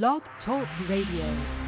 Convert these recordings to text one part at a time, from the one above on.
Blog Talk Radio.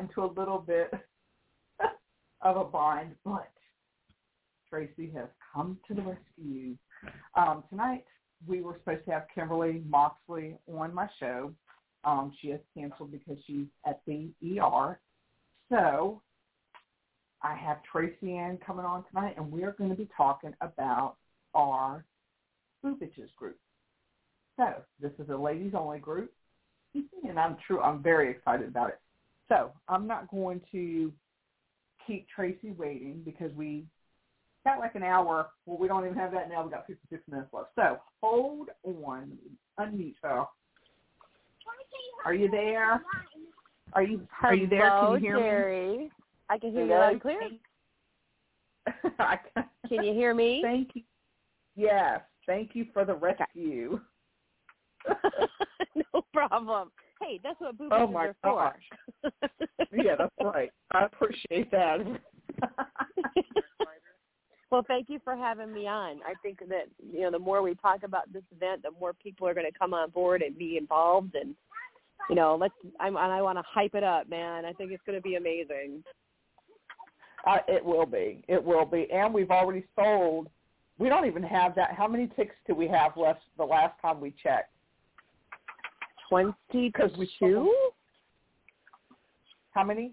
Into a little bit of a bind, but Traci has come to the rescue. Um, tonight, we were supposed to have Kimberly Moxley on my show. Um, she has canceled because she's at the ER. So I have Traci Ann coming on tonight, and we are going to be talking about our Boo group. So this is a ladies-only group and I'm true. I'm very excited about it. So I'm not going to keep Traci waiting because we got like an hour. Well, we don't even have that now. We got 56 minutes left. So hold on. Unmute her. Are you there? Are you Are you there? Can you hear Jerry. I can hear you loud and clear. can- Can you hear me? Thank you. Yes. Thank you for the rescue. no problem. Hey, that's what boo Oh my are for. gosh. yeah, that's right. I appreciate that. well, thank you for having me on. I think that you know the more we talk about this event, the more people are going to come on board and be involved. And you know, let's. I'm, and I want to hype it up, man. I think it's going to be amazing. Uh, it will be. It will be. And we've already sold. We don't even have that. How many tickets do we have left the last time we checked? Because we sold- Twenty-two. How many?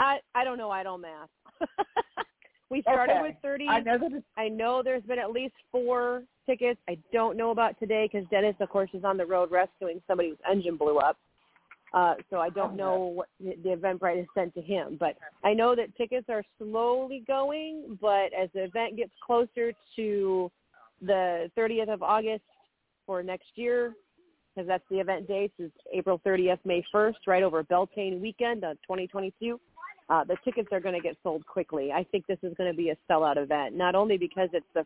I I don't know. I don't math. we started Okay. with thirty. I know that I know there's been at least four tickets. I don't know about today because Dennis, of course, is on the road rescuing somebody whose engine blew up. Uh, so I don't know what the the Eventbrite has sent to him, but I know that tickets are slowly going. But as the event gets closer to the 30th of August for next year, because that's the event dates, is April 30th, May 1st, right over Beltane weekend of 2022. Uh, the tickets are going to get sold quickly. I think this is going to be a sellout event, not only because it's the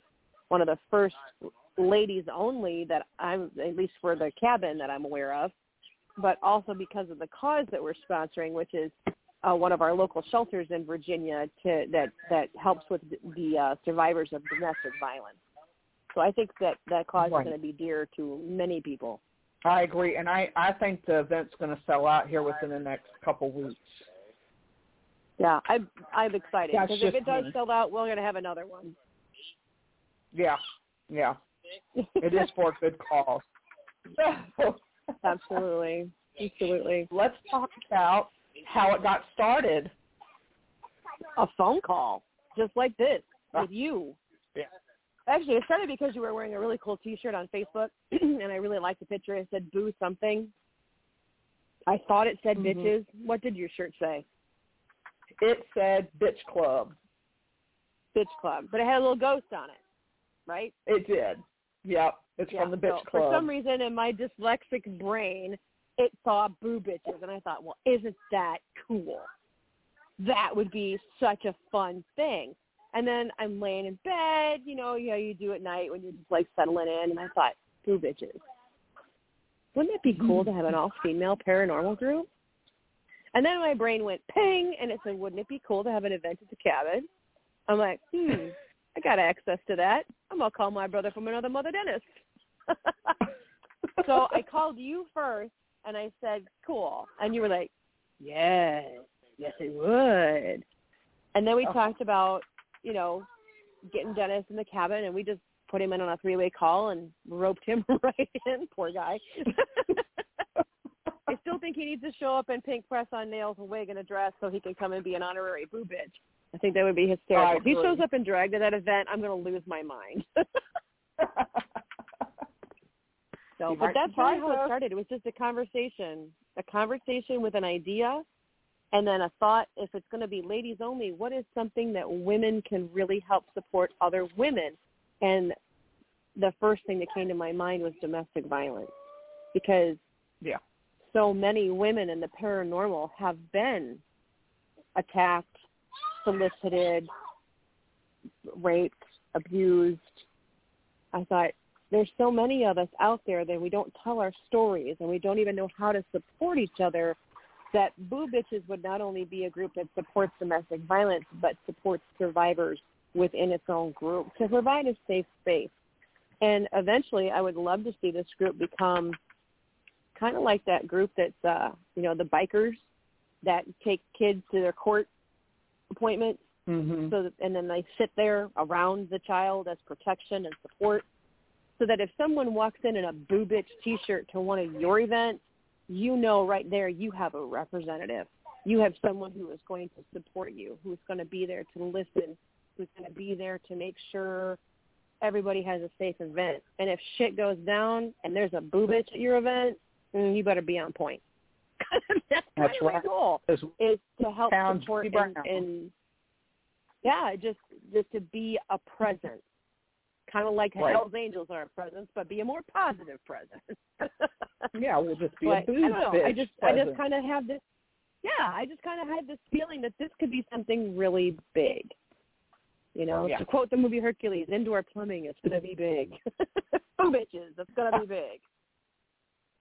one of the first ladies only that I'm, at least for the cabin that I'm aware of, but also because of the cause that we're sponsoring, which is uh, one of our local shelters in Virginia to, that that helps with the uh, survivors of domestic violence. So I think that that cause Right. is going to be dear to many people. I agree, and I I think the event's going to sell out here within the next couple weeks. Yeah, I'm I'm excited because if it does me. sell out, we're going to have another one. Yeah, yeah, it is for a good cause. Absolutely, absolutely. Let's talk about how it got started. A phone call, just like this, Ah. with you. Yeah. Actually, it started because you were wearing a really cool T-shirt on Facebook, and I really liked the picture. It said "Boo something." I thought it said Mhm. "bitches." What did your shirt say? It said "Bitch Club." Bitch Club, but it had a little ghost on it, right? It did. Yep, it's Yeah, from the Bitch so Club. For some reason, in my dyslexic brain, it saw boo bitches, and I thought, well, isn't that cool? That would be such a fun thing. And then I'm laying in bed, you know, how you do at night when you're just like settling in, and I thought, boo bitches. Wouldn't it be cool to have an all-female paranormal group? And then my brain went ping, and it said, wouldn't it be cool to have an event at the cabin? I'm like, hmm, I got access to that. I'm gonna call my brother from another mother Dennis. so I called you first, and I said, "Cool," and you were like, "Yes, yes, it would." And then we Oh. talked about, you know, getting Dennis in the cabin, and we just put him in on a three-way call and roped him right in. Poor guy. I still think he needs to show up in pink press-on nails, a wig, and a dress so he can come and be an honorary boo bitch. I think that would be hysterical. If he shows up in drag to that event, I'm going to lose my mind. so, but that's really how it started. It was just a conversation, a conversation with an idea, and then a thought. If it's going to be ladies only, what is something that women can really help support other women? And the first thing that came to my mind was domestic violence, because yeah, so many women in the paranormal have been attacked, solicited, raped, abused. I thought there's so many of us out there that we don't tell our stories and we don't even know how to support each other that Boo Bitches would not only be a group that supports domestic violence but supports survivors within its own group to provide a safe space. And eventually I would love to see this group become kind of like that group that's uh, you know, the bikers that take kids to their court appointments. Hmm so that, and then they sit there around the child as protection and support. So that if someone walks in in a boo bitch t-shirt to one of your events you know right there you have a representative. You have someone who is going to support you who's going to be there to listen who's going to be there to make sure everybody has a safe event. And if shit goes down and there's a boo bitch at your event mm, you better be on point. That's, That's right. goal is to help support and, and yeah, just just to be a presence, kind of like Right. Hell's Angels are a presence, but be a more positive presence. yeah, we'll just be but a I booze don't know. I just I just kind of have this. Yeah, I just kind of had this feeling that this could be something really big. You know, Yeah. to quote the movie Hercules, indoor plumbing is going to be big. Boom bitches, it's going to be big.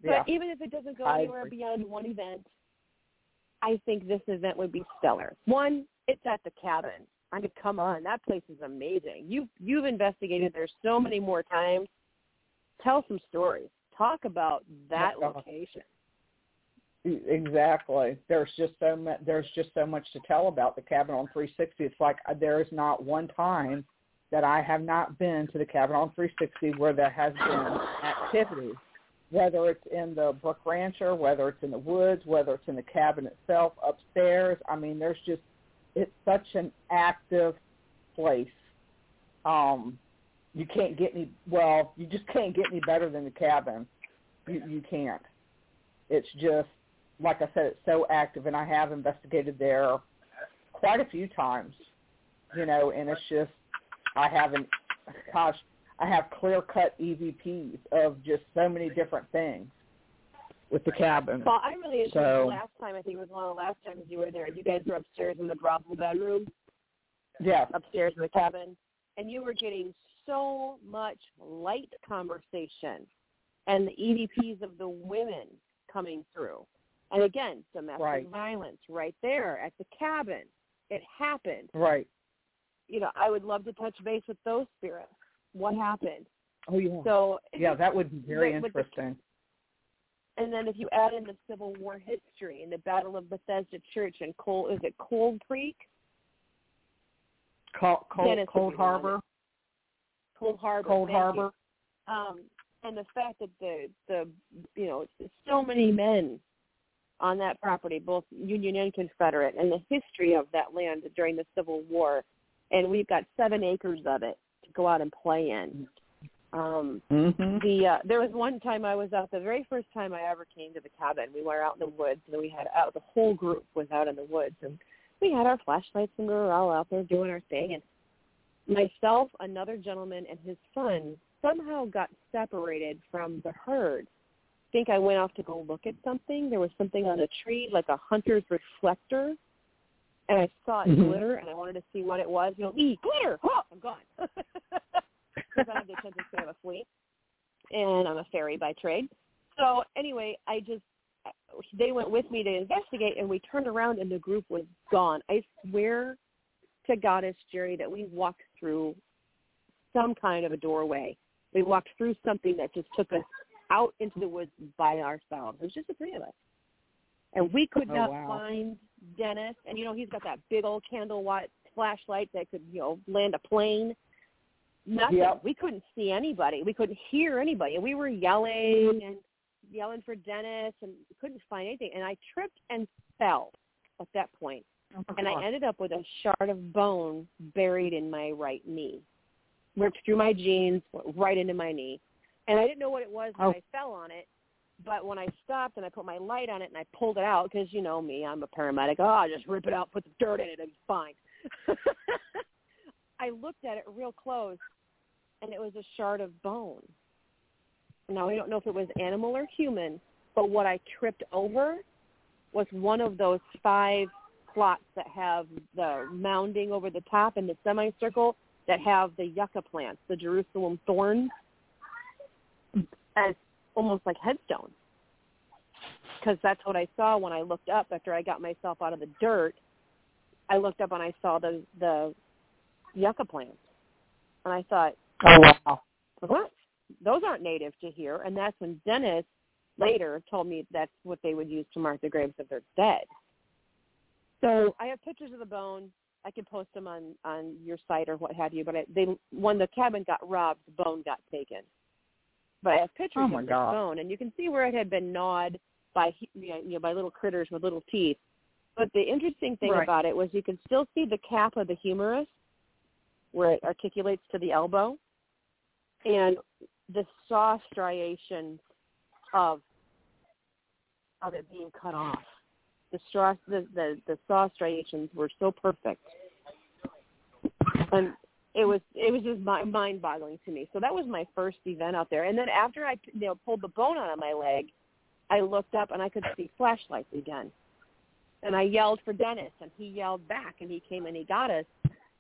yeah. But even if it doesn't go anywhere beyond one event, I think this event would be stellar. One, it's at the cabin. I mean, come on, that place is amazing. You've you've investigated there so many more times. Tell some stories. Talk about that Oh, location. Exactly. There's just so much. There's just so much to tell about the cabin on 360. It's like uh, there is not one time that I have not been to the cabin on 360 where there has been activity, whether it's in the Brick Rancher, whether it's in the woods, whether it's in the cabin itself, upstairs. I mean, there's just it's such an active place. Um, you can't get any. Well, you just can't get any better than the cabin. You you can't. It's just like I said, it's so active, and I have investigated there quite a few times. You know, and it's just I haven't. Gosh, I have clear cut EVPs of just so many different things with the cabin. Well, I really enjoyed So- the last time. I think it was one of the last times you were there. You guys were upstairs in the brothel bedroom, Yeah. upstairs in the cabin, and you were getting so much light conversation and the EVPs of the women coming through. And again, domestic Right. violence right there at the cabin. It happened. Right. You know, I would love to touch base with those spirits. What happened? Oh yeah. So yeah, that would be very But- but the- interesting. And then if you add in the Civil War history and the Battle of Bethesda Church and Cold, is it Cold Creek? Cold, cold, cold be the one Harbor. Cold Harbor. Cold. Harbor. Um, and the fact that the the you know so many men on that property, both Union and Confederate, and the history of that land during the Civil War, and we've got seven acres of it to go out and play in. Um, Mhm. the uh, there was one time I was out the very first time I ever came to the cabin. We were out in the woods and we had out the whole group was out in the woods and we had our flashlights and we were all out there doing our thing and myself, another gentleman and his son somehow got separated from the herd. I think I went off to go look at something. There was something on a tree like a hunter's reflector and I saw it Mhm. glitter and I wanted to see what it was. You know, ee, glitter, oh, I'm gone. because I have the attention span of a flea, and I'm a fairy by trade. So anyway, I just they went with me to investigate, and we turned around, and the group was gone. I swear to Goddess Jerry that we walked through some kind of a doorway. We walked through something that just took us out into the woods by ourselves. It was just the three of us. And we could Oh, not wow. find Dennis. And, you know, he's got that big old candle watt flashlight that could, you know, land a plane. Nothing. Yep. We couldn't see anybody. We couldn't hear anybody. And we were yelling and yelling for Dennis and couldn't find anything. And I tripped and fell at that point. Oh, and I ended up with a shard of bone buried in my right knee. Ripped through my jeans, went right into my knee. And I didn't know what it was when Oh. I fell on it. But when I stopped and I put my light on it and I pulled it out, because you know me, I'm a paramedic. Oh, I just rip it out, put the dirt in it, and it's fine. I looked at it real close, and it was a shard of bone. Now I don't know if it was animal or human, but what I tripped over was one of those five plots that have the mounding over the top and the semicircle that have the yucca plants, the Jerusalem thorns, as almost like headstones. Because that's what I saw when I looked up after I got myself out of the dirt. I looked up and I saw the the yucca plants, and I thought, Oh wow. what? Those aren't native to here. And that's when Dennis later told me that's what they would use to mark the graves of their dead. So I have pictures of the bone. I can post them on on your site or what have you. But I, they when the cabin got robbed, the bone got taken. But I have pictures Oh, of God. bone, and you can see where it had been gnawed by you know by little critters with little teeth. But the interesting thing Right. about it was you can still see the cap of the humerus where it articulates to the elbow, and the saw striation of of it being cut off. The straw, the, the the saw striations were so perfect, and it was it was just mind boggling to me. So that was my first event out there. And then after I you know pulled the bone out of my leg, I looked up and I could see flashlights again. And I yelled for Dennis, and he yelled back, and he came and he got us.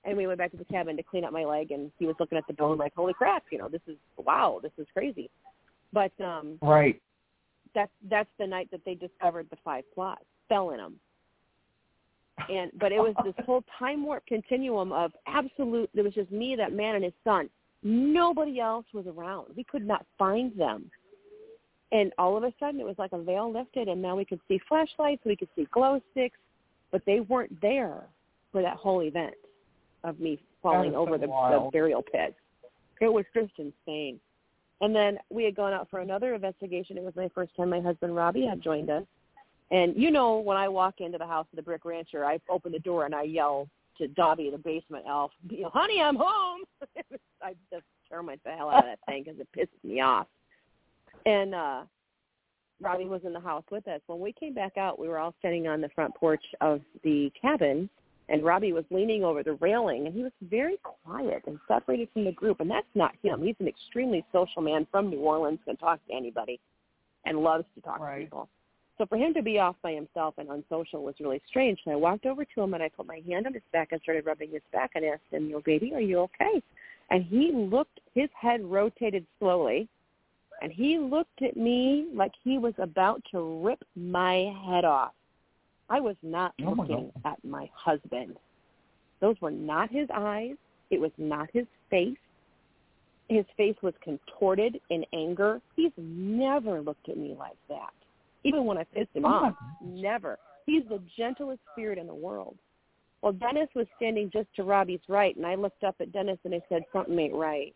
And we went back to the cabin to clean up my leg, and he was looking at the bone like, "Holy crap! You know, this is wow, this is crazy." But um Right. that's that's the night that they discovered the five plots, fell in them. And but it was this whole time warp continuum of absolute. There was just me, that man, and his son. Nobody else was around. We could not find them. And all of a sudden, it was like a veil lifted, and now we could see flashlights, we could see glow sticks, but they weren't there for that whole event of me falling over the, the burial pit. It was just insane. And then we had gone out for another investigation. It was my first time my husband Robbie had joined us. And you know, when I walk into the house of the brick rancher, I open the door and I yell to Dobby, the basement elf, you know, honey, I'm home. I just termite the hell out of that thing because it pisses me off. And uh Robbie was in the house with us. When we came back out, we were all standing on the front porch of the cabin, and Robbie was leaning over the railing, and he was very quiet and separated from the group. And that's not him. He's an extremely social man from New Orleans, can talk to anybody, and loves to talk right. to people. So for him to be off by himself and unsocial was really strange. So I walked over to him and I put my hand on his back and started rubbing his back and asked him, "You know, baby, are you okay?" And he looked. His head rotated slowly, and he looked at me like he was about to rip my head off. I was not Oh, looking at my husband. Those were not his eyes. It was not his face. His face was contorted in anger. He's never looked at me like that. Even when I pissed him Oh, off. Never. He's the gentlest spirit in the world. Well, Dennis was standing just to Robbie's right, and I looked up at Dennis and I said, something ain't right.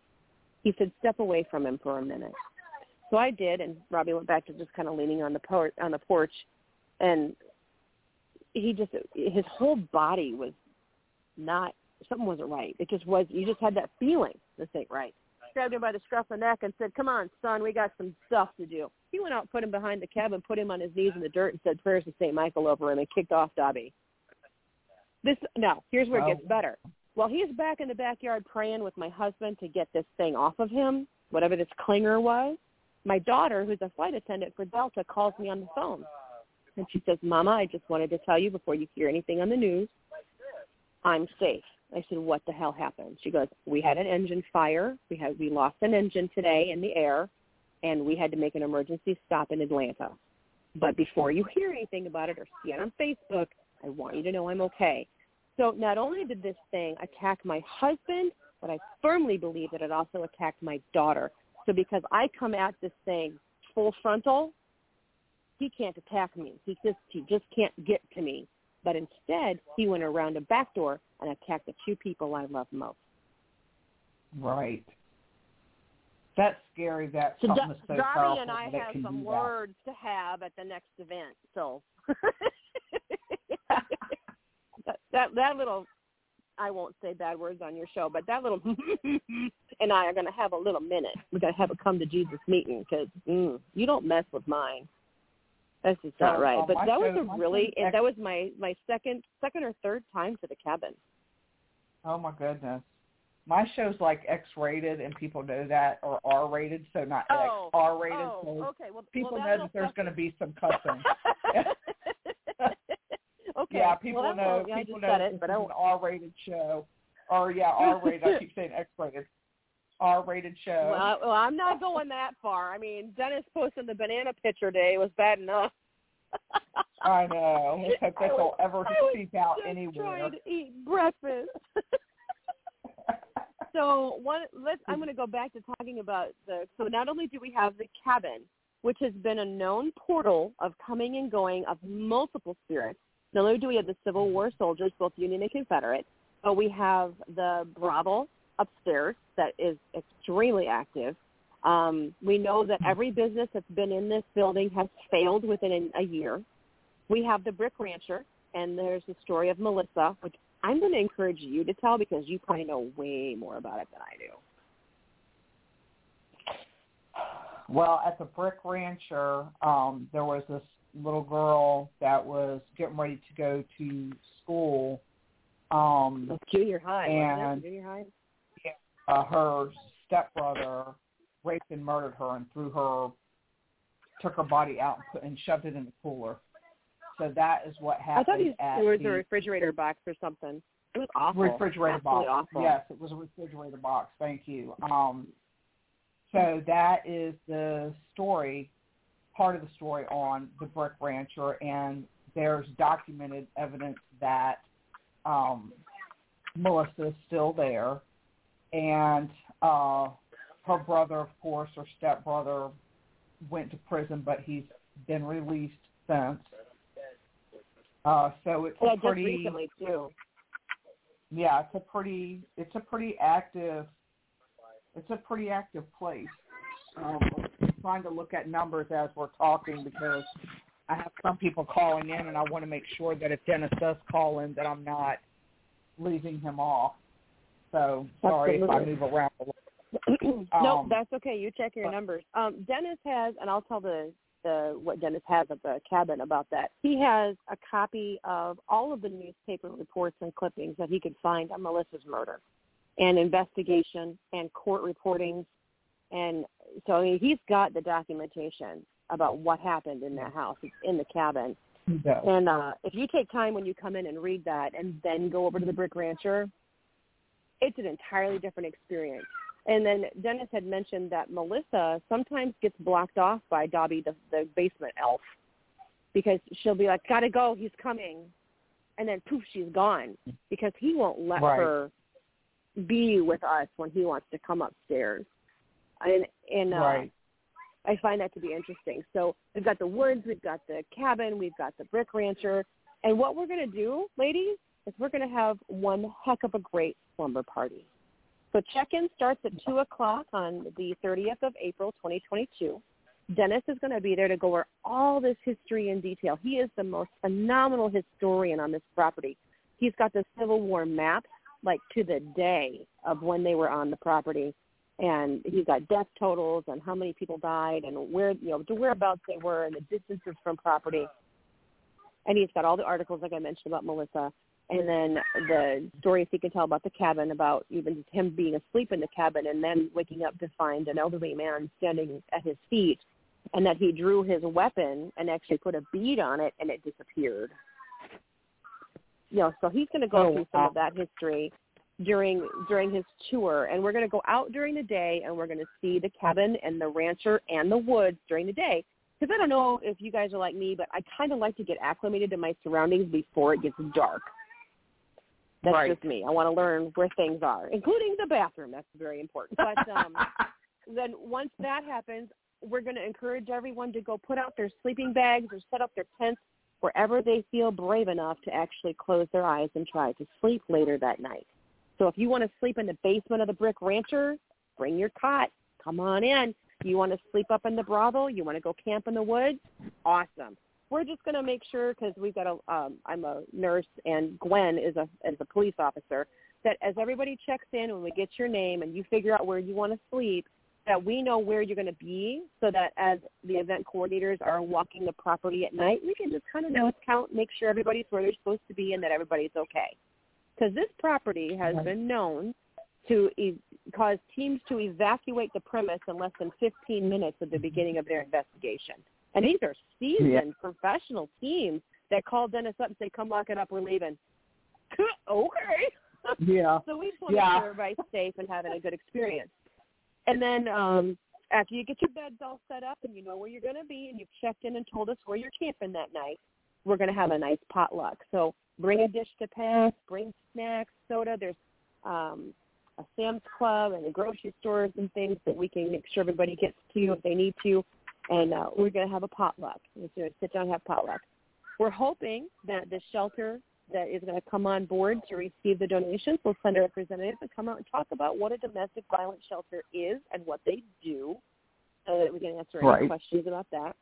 He said, step away from him for a minute. So I did, and Robbie went back to just kind of leaning on the por- on the porch, and he just his whole body was not something wasn't right. It just was. You just had that feeling this ain't right. Grabbed him by the scruff of the neck and said, "Come on, son, we got some stuff to do." He went out, put him behind the cabin, put him on his knees in the dirt, and said prayers to Saint Michael over him, and kicked off Dobby. This now here's where it gets better. While he's back in the backyard praying with my husband to get this thing off of him, whatever this clinger was, my daughter, who's a flight attendant for Delta, calls me on the phone. And she says, Mama, I just wanted to tell you before you hear anything on the news, I'm safe. I said, what the hell happened? She goes, we had an engine fire. We had we lost an engine today in the air, and we had to make an emergency stop in Atlanta. But before you hear anything about it or see it on Facebook, I want you to know I'm okay. So not only did this thing attack my husband, but I firmly believe that it also attacked my daughter. So because I come at this thing full frontal, he can't attack me. He just he just can't get to me. But instead, he went around a back door and attacked the two people I love most. Right. That's scary. That So something so powerful and I have some that. words to have at the next event. So that, that that little I won't say bad words on your show, but that little and I are going to have a little minute. We're going to have a come to Jesus meeting because mm, you don't mess with mine. That's just not right. uh, But that was a really and that was my my second second or third time to the cabin. Oh my goodness. My show's like X-rated, and people know that, or R-rated, so not Oh, X, R-rated. oh, so okay. Well, people well, know that there's going to be some cussing. okay. Yeah, people well, know. yeah, people know this it, but is an won't. R-rated show, or yeah, R-rated. I keep saying X-rated. R-rated show. Well, well, I'm not going that far. I mean, Dennis posting the banana picture day was bad enough. I know. Let's hope this will ever seep out anywhere. trying to eat breakfast. so one, let's. I'm going to go back to talking about the. So not only do we have the cabin, which has been a known portal of coming and going of multiple spirits. Not only do we have the Civil War soldiers, both Union and Confederate, but we have the brothel upstairs that is extremely active. Um, we know that every business that's been in this building has failed within a year. We have the Brick Rancher, and there's the story of Melissa, which I'm going to encourage you to tell because you probably know way more about it than I do. Well, at the Brick Rancher, um, there was this little girl that was getting ready to go to school. Um, junior high, And-? Junior high. Uh, her stepbrother raped and murdered her and threw her, took her body out and, put, and shoved it in the cooler. So that is what happened. I thought he at was the a refrigerator box or something. It was awful. refrigerator Absolutely box. Awful. Yes, it was a refrigerator box. Thank you. Um, so that is the story, part of the story on the Brick Rancher, and there's documented evidence that um, Melissa is still there, and uh, her brother, of course, or stepbrother, went to prison, but he's been released since. Uh, so it's Yeah, a just recently too. yeah, it's a pretty it's a pretty active it's a pretty active place. Um, I'm trying to look at numbers as we're talking because I have some people calling in, and I want to make sure that if Dennis does call in, that I'm not leaving him off. So sorry if I move around a little. no, Um, that's okay. You check your numbers. Um, Dennis has, and I'll tell the the what Dennis has at the cabin about that. He has a copy of all of the newspaper reports and clippings that he could find on Melissa's murder, and investigation and court reportings, and so he's got the documentation about what happened in that house in the cabin. Yeah. And uh, if you take time when you come in and read that, and then go over to the Brick Rancher, it's an entirely different experience. And then Dennis had mentioned that Melissa sometimes gets blocked off by Dobby, the, the basement elf, because she'll be like, "Gotta go, he's coming," and then poof, she's gone because he won't let Right. her be with us when he wants to come upstairs. And and uh, Right. I find that to be interesting. So we've got the woods, we've got the cabin, we've got the brick rancher, and what we're going to do, ladies, is we're going to have one heck of a great slumber party. So check-in starts at 2 o'clock on the 30th of April, 2022. Dennis is going to be there to go over all this history in detail. He is the most phenomenal historian on this property. He's got the Civil War maps, like to the day of when they were on the property and he's got death totals and how many people died and where you know to whereabouts they were and the distances from property. And he's got all the articles like I mentioned about Melissa and then the stories he can tell about the cabin, about even just him being asleep in the cabin and then waking up to find an elderly man standing at his feet and that he drew his weapon and actually put a bead on it and it disappeared. You know, so he's going to go Oh, through some wow. of that history during during his tour and we're going to go out during the day and we're going to see the cabin and the rancher and the woods during the day because I don't know if you guys are like me but I kind of like to get acclimated to my surroundings before it gets dark. That's Right. just me. I want to learn where things are, including the bathroom. That's very important. But um then once that happens, we're going to encourage everyone to go put out their sleeping bags or set up their tents wherever they feel brave enough to actually close their eyes and try to sleep later that night. So if you want to sleep in the basement of the Brick Rancher, bring your cot. Come on in. You want to sleep up in the brothel? You want to go camp in the woods? Awesome. We're just going to make sure because we've got a. Um, I'm a nurse and Gwen is a is a police officer. That as everybody checks in when we get your name and you figure out where you want to sleep, that we know where you're going to be, so that as the event coordinators are walking the property at night, we can just kind of nose count, make sure everybody's where they're supposed to be, and that everybody's okay because this property has been known to e- cause teams to evacuate the premise in less than 15 minutes at the beginning of their investigation. And these are seasoned professional teams that call Dennis up and say, "Come lock it up, we're leaving." okay. Yeah. So we just want to Yeah. make sure everybody's safe and having a good experience. And then um, after you get your beds all set up and you know where you're going to be and you've checked in and told us where you're camping that night, we're going to have a nice potluck. So bring a dish to pass, bring snacks, soda. There's um, a Sam's Club and the grocery stores and things that we can make sure everybody gets to if they need to. And uh, we're going to have a potluck. We're going to sit down and have potluck. We're hoping that the shelter that is going to come on board to receive the donations will send a representative to come out and talk about what a domestic violence shelter is and what they do so that we can answer any Right. questions about that.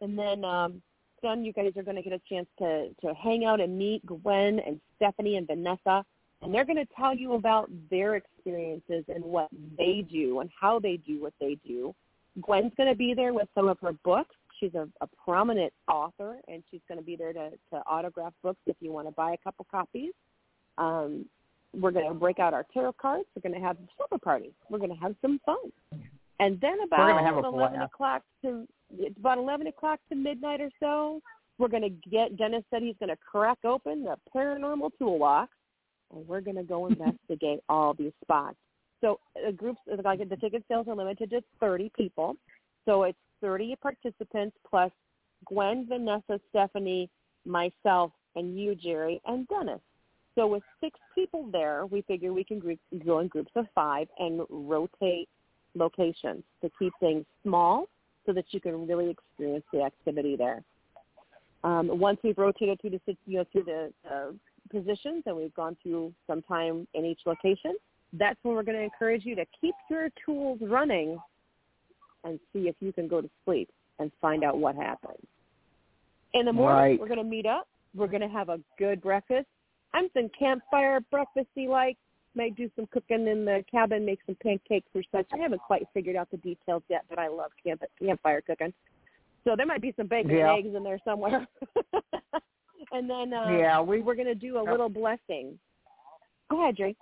And then um, then you guys are going to get a chance to, to hang out and meet Gwen and Stephanie and Vanessa. And they're going to tell you about their experiences and what they do and how they do what they do. Gwen's going to be there with some of her books. She's a, a prominent author, and she's going to be there to, to autograph books if you want to buy a couple copies. Um, we're going to break out our tarot cards. We're going to have a supper party. We're going to have some fun. And then about have 11 o'clock to it's about 11 o'clock to midnight or so, we're going to get, Dennis said he's going to crack open the paranormal toolbox, and we're going to go investigate all these spots. So uh, groups, like the ticket sales are limited to 30 people. So it's 30 participants plus Gwen, Vanessa, Stephanie, myself, and you, Jerry, and Dennis. So with six people there, we figure we can group, go in groups of five and rotate locations to keep things small so that you can really experience the activity there. Um, once we've rotated through the you know through the uh, positions and we've gone through some time in each location, that's when we're going to encourage you to keep your tools running and see if you can go to sleep and find out what happens. In the morning, Right. we're going to meet up. We're going to have a good breakfast. I'm some campfire breakfasty like. May do some cooking in the cabin, make some pancakes or such. I haven't quite figured out the details yet, but I love camp campfire cooking. So there might be some bacon Yeah. and eggs in there somewhere. and then uh, yeah, we we're going to do a little blessing. Go ahead, Drake.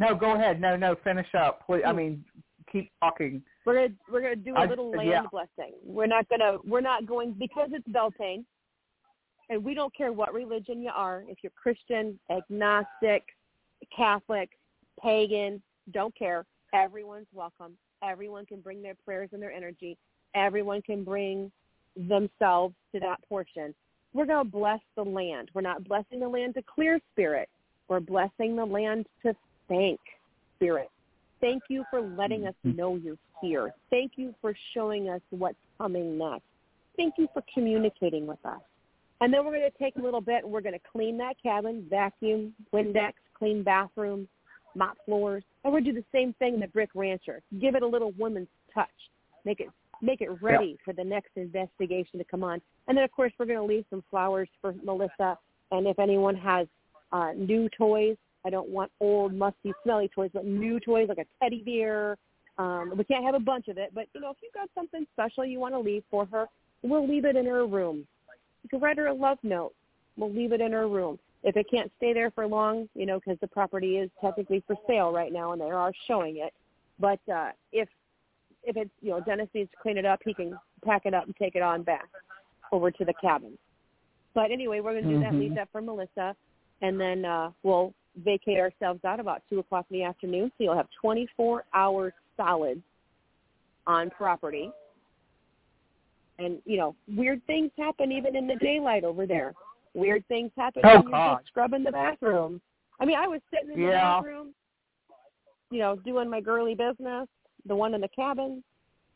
No. Go ahead. No, no. Finish up. Please. I Hmm. mean, keep talking. We're gonna we're gonna do a little land yeah. blessing. We're not gonna we're not going because it's Beltane, and we don't care what religion you are. If you're Christian, agnostic, Catholic, pagan, don't care. Everyone's welcome. Everyone can bring their prayers and their energy. Everyone can bring themselves to that portion. We're gonna bless the land. We're not blessing the land to clear spirit. We're blessing the land to thank spirit. Thank you for letting us know you're here. Thank you for showing us what's coming next. Thank you for communicating with us. And then we're going to take a little bit and we're going to clean that cabin, vacuum, Windex, clean bathrooms, mop floors. And we're going to do the same thing in the Brick Rancher. Give it a little woman's touch. Make it make it ready for the next investigation to come on. And then of course we're going to leave some flowers for Melissa. And if anyone has uh, new toys, I don't want old, musty, smelly toys, but new toys like a teddy bear. Um, we can't have a bunch of it, but you know, if you've got something special you want to leave for her, we'll leave it in her room. You can write her a love note. We'll leave it in her room. If it can't stay there for long, you know, because the property is technically for sale right now, and they are showing it. But uh, if if it's you know Dennis needs to clean it up, he can pack it up and take it on back over to the cabin. But anyway, we're going to do that. Leave that for Melissa, and then uh, we'll vacate ourselves out about two o'clock in the afternoon. So you'll have 24 hours solid on property. And you know, weird things happen even in the daylight over there. Weird things happen Oh, when you're just scrubbing the bathroom. I mean, I was sitting in the Yeah. bathroom, you know, doing my girly business, the one in the cabin,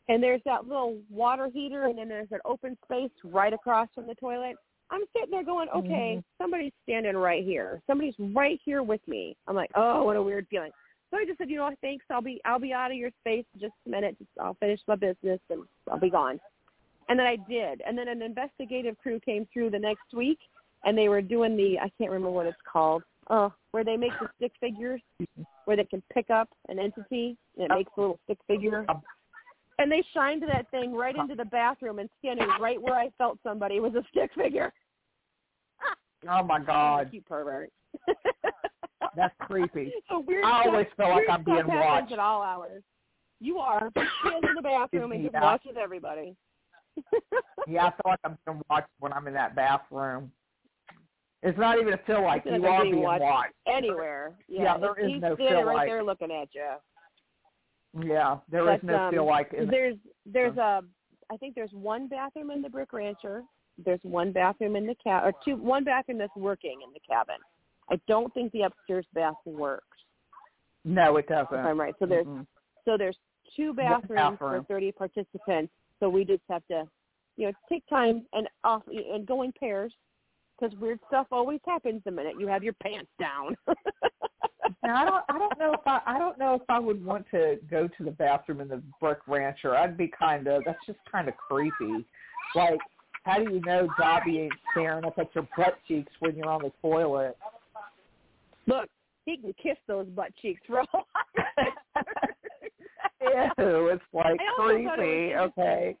and there's that little water heater, and then there's an open space right across from the toilet. I'm sitting there going, okay, mm-hmm. somebody's standing right here. Somebody's right here with me. I'm like, oh, what a weird feeling. So I just said, you know what, thanks. I'll be I'll be out of your space in just a minute. Just, I'll finish my business and I'll be gone. And then I did. And then an investigative crew came through the next week, and they were doing the I can't remember what it's called. Oh, where they make the stick figures, mm-hmm. where they can pick up an entity and it makes a little stick figure. And they shined that thing right into the bathroom, and standing right where I felt somebody was a stick figure. Oh my God, You pervert. that's creepy. so weird I stuff, always feel like I'm being watched. at all hours. You are. She stands in the bathroom and just Yeah. watches everybody. Yeah, I feel like I'm being watched when I'm in that bathroom. It's not even a feel like you are being watched. watched. Anywhere. Yeah, Yeah, there he's is no standing feel right like. there looking at you. Yeah, there is But, no um, feel like in there's there's a I think there's one bathroom in the Brick Rancher. There's one bathroom in the cab or two one bathroom that's working in the cabin. I don't think the upstairs bathroom works. No, it doesn't. I'm right. So there's Mm-mm. so there's two bathrooms for 30 participants. So we just have to, you know, take time and off and go in pairs because weird stuff always happens the minute you have your pants down. Now, I don't. I don't know if I. I don't know if I would want to go to the bathroom in the brick rancher. I'd be kind of. That's just kind of creepy. Like, how do you know Dobby ain't staring up at your butt cheeks when you're on the toilet? Look, he can kiss those butt cheeks for all. Ew, it's like thought it creepy. Okay.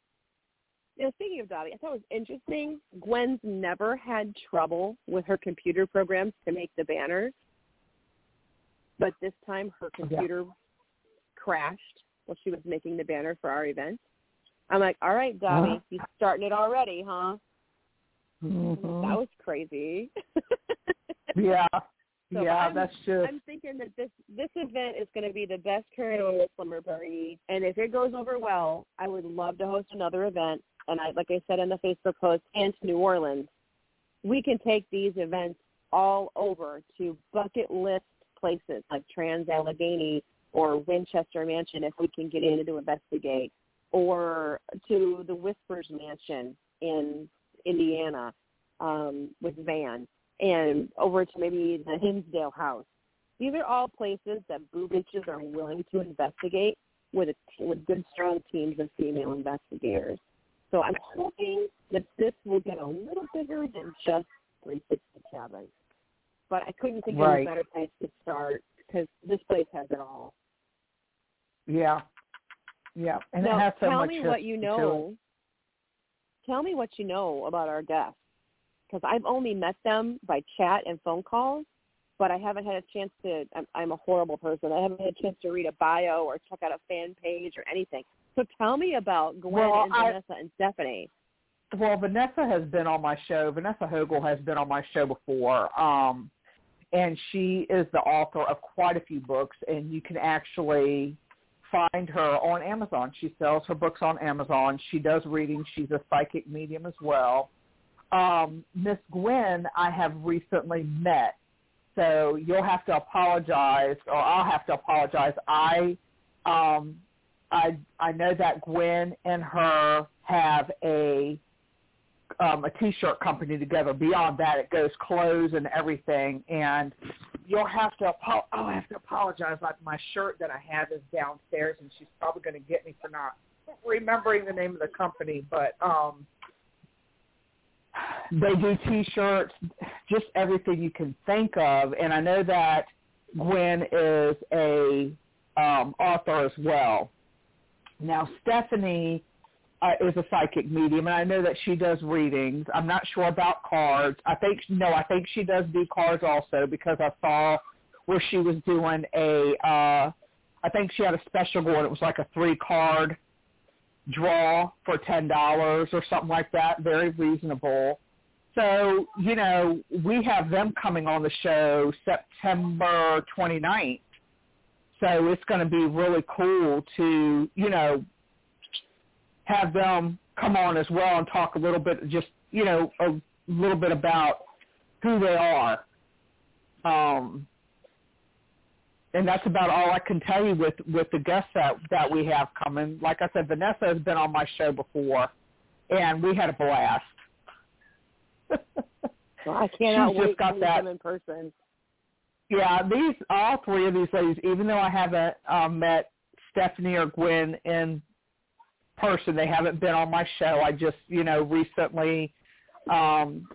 Know, speaking of Dobby, I thought it was interesting. Gwen's never had trouble with her computer programs to make the banners, but this time her computer crashed while she was making the banner for our event. I'm like, all right, Dobby, Huh? you starting it already, huh? Mhm. That was crazy. Yeah. So yeah, I'm- that's just. I'm thinking that this this event is going to be the best Carrot Slumber Party, and if it goes over well, I would love to host another event. And I, like I said in the Facebook post, and to New Orleans, we can take these events all over to bucket list places like Trans Allegheny or Winchester Mansion if we can get in to investigate, or to the Whispers Mansion in Indiana um, with Van and over to maybe the Hinsdale House. These are all places that boo bitches are willing to investigate with a, with good, strong teams of female investigators. So I'm hoping that this will get a little bigger than just 360 Cabin. But I couldn't think Right. of a better place to start because this place has it all. Yeah. Yeah, and now, it has so tell much me what you history to it. know. tell me what you know about our guests because I've only met them by chat and phone calls, but I haven't had a chance to. I'm, I'm a horrible person. I haven't had a chance to read a bio or check out a fan page or anything. So tell me about Gwen Well, and I- Vanessa and Stephanie. Well, Vanessa has been on my show. Vanessa Hogel has been on my show before. Um, and she is the author of quite a few books, and you can actually find her on Amazon. She sells her books on Amazon. She does readings. She's a psychic medium as well. Um, Miss Gwen, I have recently met, so you'll have to apologize, or I'll have to apologize. I, um, I, I know that Gwen and her have a um, a t-shirt company together. Beyond that, it goes clothes and everything. And you'll have to apo- oh, I have to apologize. Like my shirt that I have is downstairs, and she's probably going to get me for not remembering the name of the company. But um, they do t-shirts, just everything you can think of. And I know that Gwen is a um, author as well. Now Stephanie uh, is a psychic medium, and I know that she does readings. I'm not sure about cards. I think no, I think she does do cards also because I saw where she was doing a. Uh, I think she had a special going. It was like a three card draw for ten dollars or something like that. Very reasonable. So you know we have them coming on the show September 29th. So it's going to be really cool to you know have them come on as well and talk a little bit, just you know, a little bit about who they are. Um, and that's about all I can tell you with with the guests that that we have coming. Like I said, Vanessa has been on my show before, and we had a blast. Well, I cannot She's just wait got to meet that- them in person. Yeah, these all three of these ladies, even though I haven't um, met Stephanie or Gwen in person, they haven't been on my show. I just, you know, recently, um,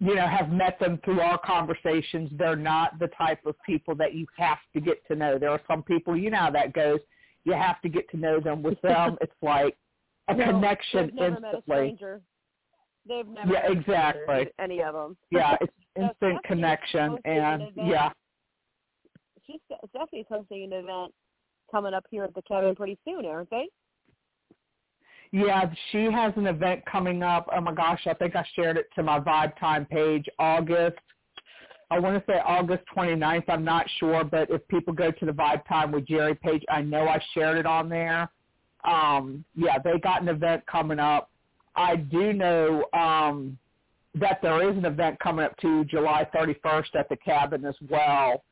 you know, have met them through our conversations. They're not the type of people that you have to get to know. There are some people, you know how that goes. You have to get to know them. With them, it's like a No, connection they've never met a stranger. They've never Yeah, met exactly. any of them. Yeah, it's instant connection, hosting an and yeah. She's Stephanie's hosting an event coming up here at the cabin pretty soon, aren't they? Yeah, she has an event coming up. Oh my gosh, I think I shared it to my Vibe Time page, August. I want to say August 29th. I'm not sure, but if people go to the Vibe Time with Jerry page, I know I shared it on there. Um, yeah, they got an event coming up. I do know um, that there is an event coming up to July 31st at the cabin as well.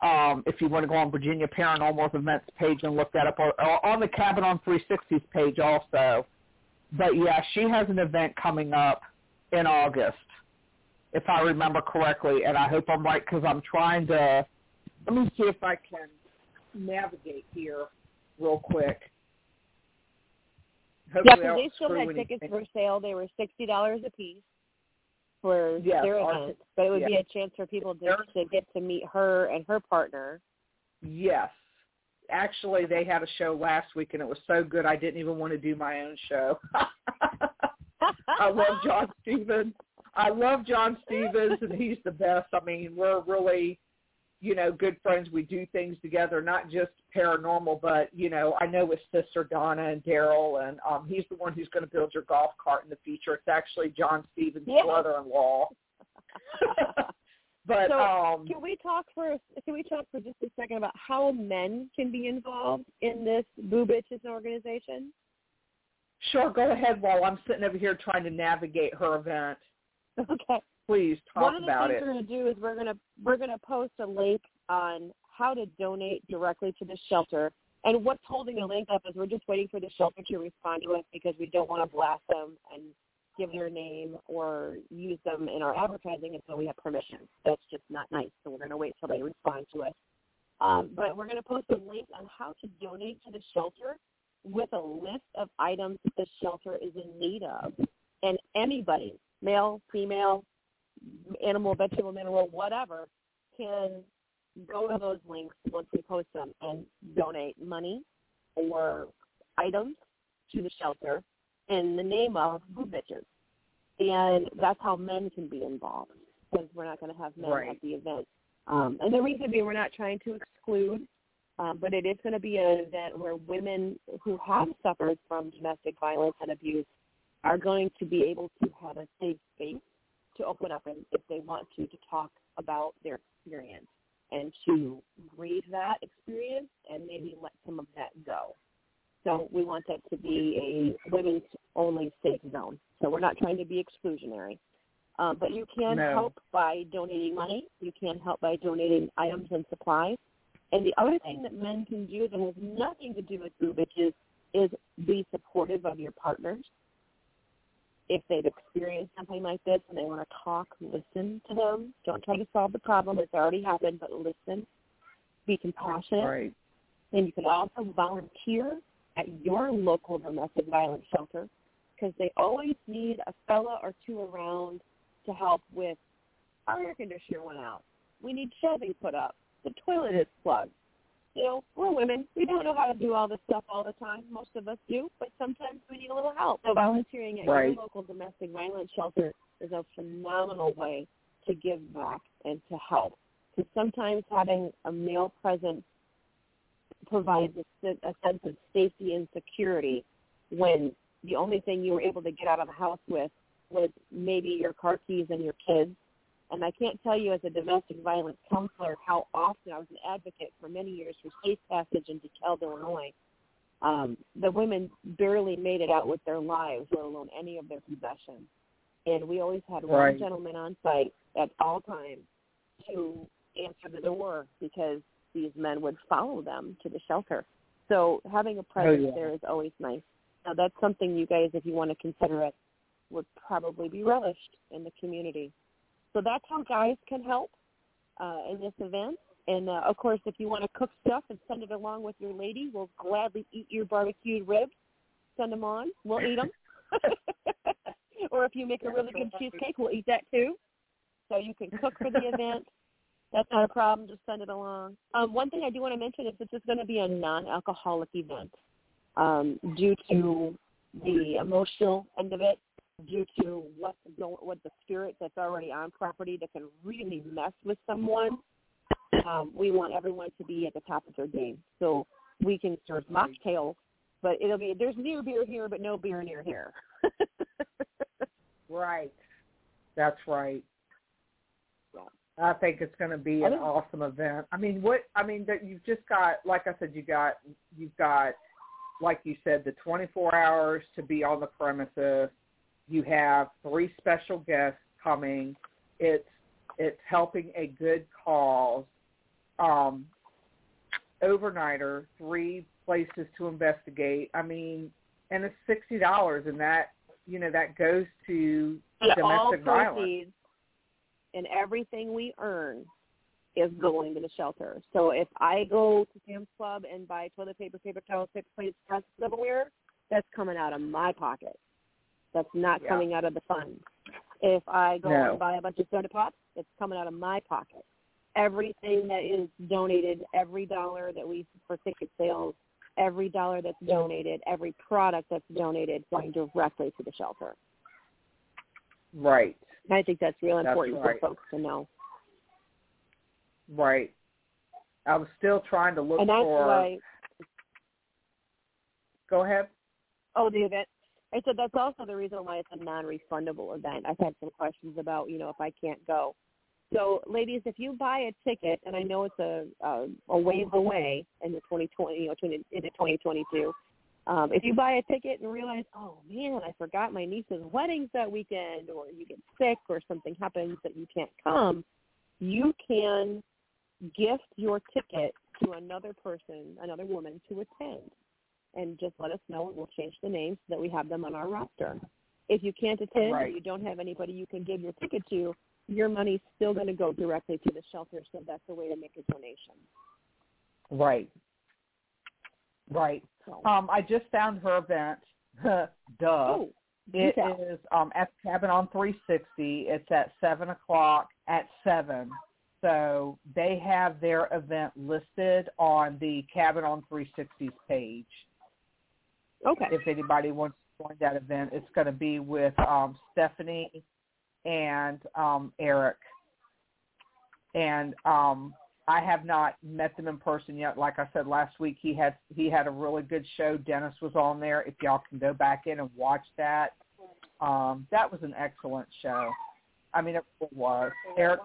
Um, if you want to go on Virginia Paranormal Events page and look that up, or, or on the Cabin on 360s page also. But yeah, she has an event coming up in August, if I remember correctly, and I hope I'm right because I'm trying to. Let me see if I can navigate here real quick. Yeah, Hopefully I because they still had anything. tickets for sale. They were sixty dollars a piece for Yes, their our- event, but it would yeah. be a chance for people to, to get to meet her and her partner. Yes. Actually, they had a show last week, and it was so good I didn't even want to do my own show. I love John Stevens. I love John Stevens, and he's the best. I mean, we're really, you know, good friends. We do things together, not just paranormal, but you know, I know with Sister Donna and Daryl, and um, he's the one who's going to build your golf cart in the future. It's actually John Stevens' Yeah. brother-in-law. but So, um, Can we talk for can we talk for just a second about how men can be involved in this Boo Bitches organization? Sure, go ahead while I'm sitting over here trying to navigate her event. Okay. Please talk One of the things it. we're going to do is we're going to we're going to post a link on how to donate directly to the shelter. And what's holding the link up is we're just waiting for the shelter to respond to us because we don't want to blast them and give their name or use them in our advertising until we have permission. That's just not nice. So we're going to wait till they respond to us. Um, but we're going to post a link on how to donate to the shelter with a list of items that the shelter is in need of. And anybody, male, female, animal, vegetable, mineral, whatever, can go to those links once we post them and donate money or items to the shelter. in the name of Boo Bitches, and that's how men can be involved because we're not going to have men Right. at the event. Um, and the reason being, we're not trying to exclude, um, but it is going to be an event where women who have suffered from domestic violence and abuse are going to be able to have a safe space to open up and if they want to to talk about their experience and to grieve that experience and maybe let some of that go. So we want that to be a women's only safe zone. So we're not trying to be exclusionary. Um, but you can No. help by donating money. You can help by donating items and supplies. And the other thing that men can do that has nothing to do with Boo Bitches is be supportive of your partners. If they've experienced something like this and they want to talk, listen to them. Don't try to solve the problem. It's already happened, but listen. Be compassionate. Right. And you can also volunteer at your local domestic violence shelter because they always need a fella or two around to help with our air conditioner went out. We need shelving put up. The toilet is plugged. You know, we're women. We don't know how to do all this stuff all the time. Most of us do, but sometimes we need a little help. So volunteering at Right. your local domestic violence shelter is a phenomenal way to give back and to help. Because sometimes having a male presence provides a, a sense of safety and security when the only thing you were able to get out of the house with was maybe your car keys and your kids. And I can't tell you as a domestic violence counselor how often I was an advocate for many years for safe passage in DeKalb, Illinois. Um, the women barely made it out with their lives, let alone any of their possessions. And we always had one Right. gentleman on site at all times to answer the door because these men would follow them to the shelter. So having a presence yeah. there is always nice. Now that's something you guys, if you want to consider it, would probably be relished in the community. So that's how guys can help uh, in this event. And uh, of course, if you want to cook stuff and send it along with your lady, we'll gladly eat your barbecued ribs. Send them on. We'll eat them. or if you make a really good cheesecake, we'll eat that too. So you can cook for the event. That's not a problem. Just send it along. Um, one thing I do want to mention is this is going to be a non-alcoholic event um, due to the emotional end of it, due to what the, what the spirit that's already on property that can really mess with someone. Um, we want everyone to be at the top of their game. So we can serve mocktails, but it'll be there's near beer here, but no beer near here. Right. That's right. I think it's going to be an awesome event. I mean, what I mean that you've just got, like I said, you got you've got, like you said, the 24 hours to be on the premises. You have three special guests coming. It's it's helping a good cause. Um, overnighter, three places to investigate. I mean, and it's sixty dollars, and that you know that goes to And all domestic violence. proceeds and everything we earn is going to the shelter. So if I go to Sam's Club and buy toilet paper, paper towels, six plates, press silverware, that's coming out of my pocket. That's not Yeah. coming out of the fund. If I go No. and buy a bunch of soda pops, it's coming out of my pocket. Everything that is donated, every dollar that we for ticket sales, every dollar that's donated, every product that's donated, going directly to the shelter. Right, And I think that's real That's important right. for folks to know. right. I was still trying to look and that's for. why, Go ahead. oh, the event. I said that's also the reason why it's a non-refundable event. I've had some questions about, you know, if I can't go. So, ladies, if you buy a ticket, and I know it's a a, a ways away in the 2020, you know, into into 2022. Um, if you buy a ticket and realize, oh man, I forgot my niece's wedding's that weekend, or you get sick, or something happens that you can't come, you can gift your ticket to another person, another woman to attend. And just let us know and we'll change the names so that we have them on our roster. If you can't attend Right. or you don't have anybody you can give your ticket to, your money's still going to go directly to the shelter, so that's a way to make a donation. Right. Right. So, Um, I just found her event. Duh. oh, it is um, at Cabin on 360. It's at 7 o'clock at 7. So they have their event listed on the Cabin on 360's page okay. if anybody wants to join that event. It's going to be with um, Stephanie and um, Eric. And um, I have not met them in person yet. Like I said last week, he had he had a really good show. Dennis was on there. If y'all can go back in and watch that, um, that was an excellent show. I mean, it was. Eric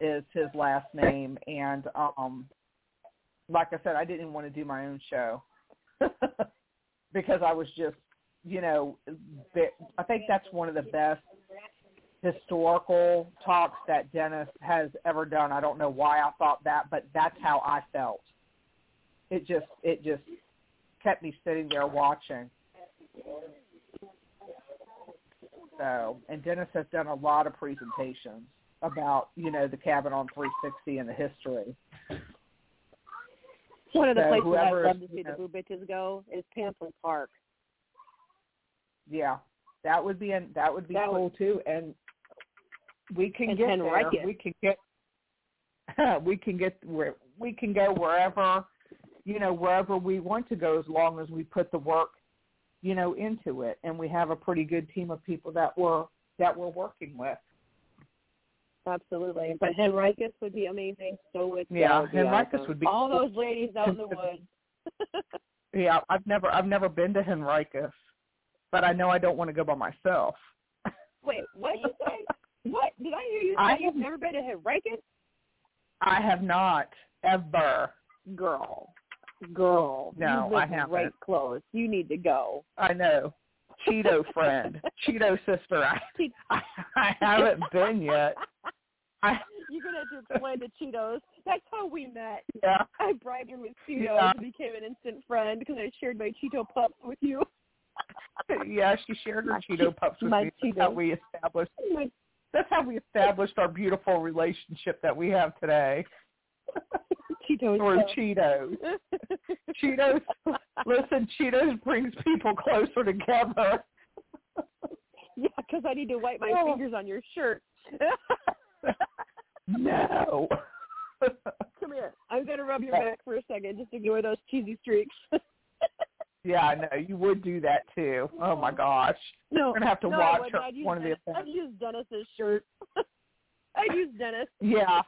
is his last name, and um, like I said, I didn't want to do my own show because I was just, you know, I think that's one of the best historical talks that Dennis has ever done. I don't know why I thought that, but that's how I felt. It just it just kept me sitting there watching. So, and Dennis has done a lot of presentations about, you know, the cabin on 360 and the history. One of the So places I'd love to see you the know- Boo Bitches go is Pamplin Park. Yeah, that would be an, that would be That would- cool too, and we can And get there. We can get we can get where we can go wherever you know wherever we want to go as long as we put the work you know into it, and we have a pretty good team of people that we're that we're working with. Absolutely. But Henricus would be amazing. So would Yeah, Henricus awesome. would be all those ladies out in the woods. Yeah, I've never I've never been to Henricus, but I know I don't want to go by myself. Wait, what did you say? What did I hear you say? I You've never been to Henricus? I have not ever. Girl, girl. No, you I haven't. Right close. You need to go. I know. Cheeto friend, Cheeto sister. I, I I haven't been yet. I You're gonna have to explain to Cheetos. That's how we met. yeah. I bribed her with Cheetos Yeah. and became an instant friend because I shared my Cheeto pups with you. Yeah, she shared her My Cheeto Che- pups with me. That's how we established. My That's how we established our beautiful relationship that we have today. Cheetos. Pups. Cheetos. Cheetos. Listen, Cheetos brings people closer together. Yeah, because I need to wipe my Oh. fingers on your shirt. No. Come here. I'm gonna rub your back for a second. Just ignore those cheesy streaks. yeah, I know. You would do that too. Oh my gosh. no, We're gonna have to no, watch her- I'd one of the events. I'd use Dennis's shirt. I'd use Dennis. Yeah.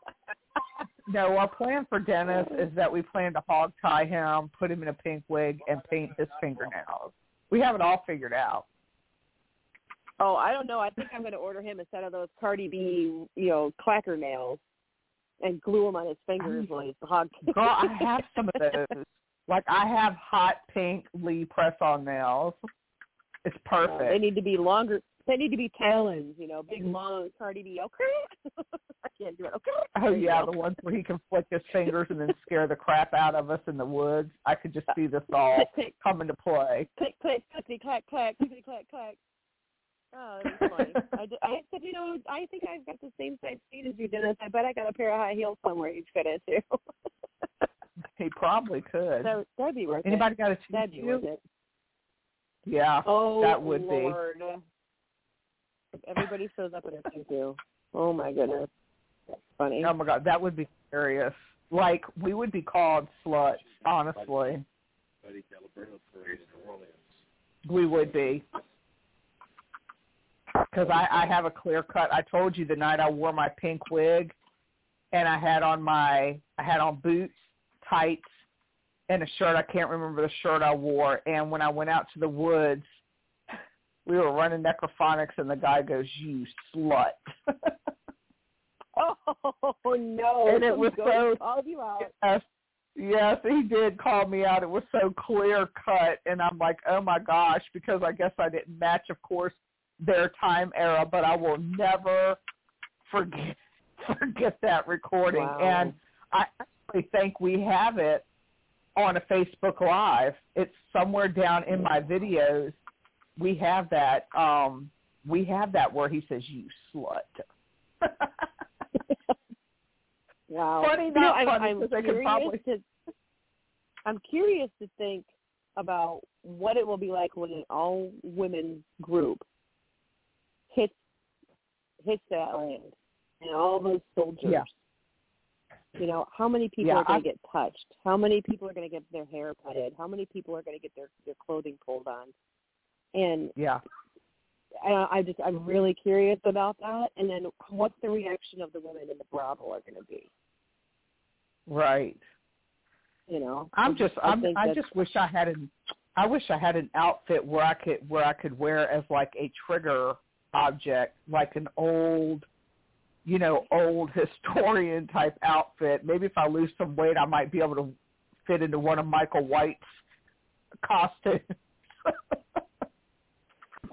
No, our plan for Dennis is that we plan to hog tie him, put him in a pink wig, and paint his fingernails. We have it all figured out. Oh, I don't know. I think I'm going to order him a set of those Cardi B, you know, clacker nails, and glue them on his fingers while he's hog. Girl, I have some of those. Like I have hot pink Lee press on nails. It's Uh, they need to be longer. They need to be talons, you know, big mm-hmm. long Cardi B. Okay, I can't do it. Okay. Oh yeah, the ones where he can flick his fingers and then scare the crap out of us in the woods. I could just see this all Click, click, come into play. click, click, clickety, clack, clack, clickety, clack, clack. Oh, that's funny. I, did, I said, you know, I think I've got the same size feet as you, Dennis. I bet I got a pair of high heels somewhere you fit into. He probably could. that, that'd be worth it. Anybody got a That'd be worth it. Yeah. Oh, That would be. Lord. If everybody shows up in a tutu. Oh my goodness. That's funny. Oh my god, that would be serious. Like we would be called sluts, honestly. We would be. Because I, I have a clear cut. I told you the night I wore my pink wig, and I had on my I had on boots, tights, and a shirt. I can't remember the shirt I wore. And when I went out to the woods, we were running necrophonics, and the guy goes, "You slut." Oh no! And it was so- called you out. Yes, yes, he did call me out. It was so clear cut, and I'm like, oh my gosh, because I guess I didn't match, of course, their time era. But I will never forget forget that recording, Wow. and I actually think we have it on a Facebook Live. It's somewhere down in my videos. We have that. Um, we have that where he says, "You slut." Wow. Funny, You know, not I'm, I'm 'cause they could curious probably- to. I'm curious to think about what it will be like when an all women group hits hits that land and all those soldiers. Yeah. You know, how many people Yeah, are going to get touched? How many people are going to get their hair putted? How many people are going to get their their clothing pulled on? And Yeah. I, I just I'm really curious about that. And then what's the reaction of the women in the brothel are going to be? Right. You know, I'm just I I'm I just wish I had an I wish I had an outfit where I could where I could wear as like a trigger object, like an old you know, old historian type outfit. Maybe if I lose some weight I might be able to fit into one of Michael White's costumes.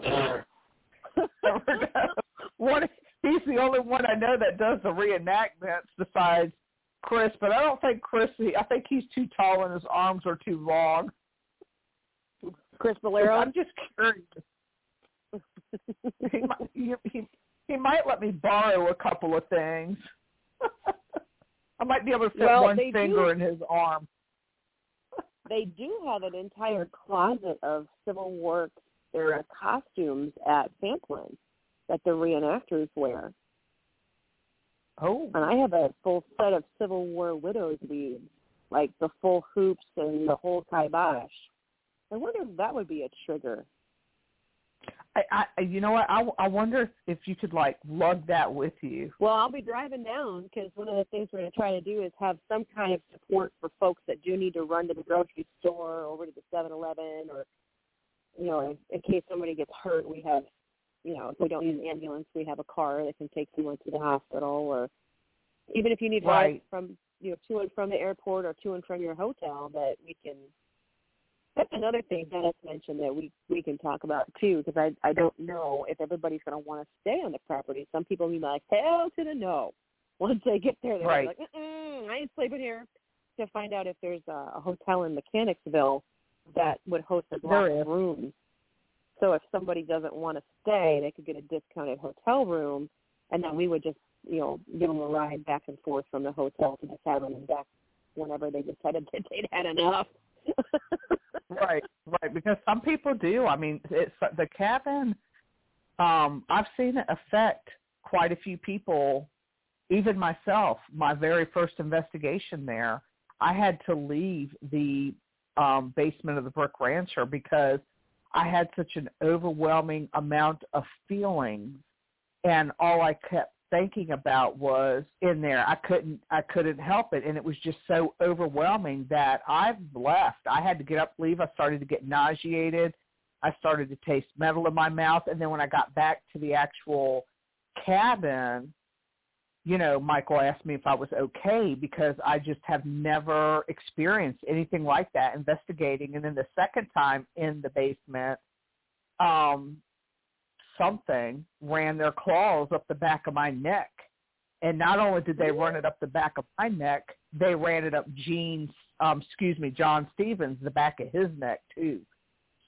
One he's the only one I know that does the reenactments besides Chris, but I don't think Chris. I think he's too tall and his arms are too long. Chris Valero. I'm just curious. he, might, he, he he might let me borrow a couple of things. I might be able to fit Well, one finger do- in his arm. they do have an entire closet of Civil War era costumes at Pamplin that the reenactors wear. Oh, And I have a full set of Civil War widows beads, like the full hoops and the whole kibosh. I wonder if that would be a trigger. I, I you know what? I, I wonder if you could like lug that with you. Well, I'll be driving down because one of the things we're going to try to do is have some kind of support for folks that do need to run to the grocery store, or over to the Seven Eleven, or you know, in, in case somebody gets hurt, we have, you know, if we don't use an ambulance, we have a car that can take someone to the hospital, or even if you need rides from you know to and from the airport or to and from your hotel, that we can. That's another thing Dennis mentioned that we we can talk about too, because I I don't know if everybody's going to want to stay on the property. Some people will be like, hell to the no. Once they get there, they're Right. like, Mm-mm, I ain't sleeping here. To find out if there's a, a hotel in Mechanicsville that would host a block of rooms. So if somebody doesn't want to stay, they could get a discounted hotel room, and then we would just, you know, give them a ride back and forth from the hotel to the cabin and back whenever they decided that they'd had enough. right, right. Because some people do. I mean, it's the cabin. Um, I've seen it affect quite a few people. Even myself, my very first investigation there, I had to leave the um, basement of the Brick Rancher because I had such an overwhelming amount of feelings, and all I kept thinking about was in there. I couldn't I couldn't help it and it was just so overwhelming that I left. I had to get up, leave. I started to get nauseated. I started to taste metal in my mouth and then when I got back to the actual cabin, you know, Michael asked me if I was okay because I just have never experienced anything like that investigating and then the second time in the basement um something ran their claws up the back of my neck. And not only did they run it up the back of my neck, they ran it up Gene's, um, excuse me, John Stevens, the back of his neck too.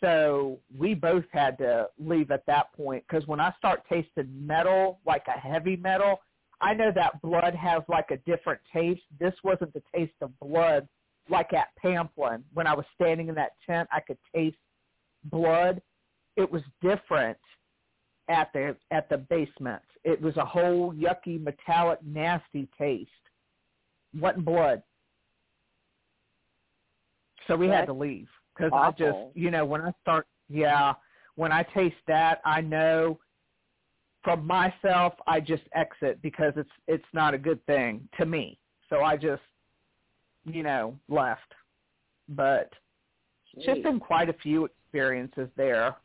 So we both had to leave at that point because when I start tasting metal, like a heavy metal, I know that blood has like a different taste. This wasn't the taste of blood like at Pamplin. When I was standing in that tent, I could taste blood. It was different at the at the basement. It was a whole yucky, metallic, nasty taste. wasn't blood. So we had to leave because I just, you know, when I start, yeah, when I taste that, I know from myself, I just exit because it's it's not a good thing to me. So I just, you know, left. But it's just Jeez. been quite a few experiences there.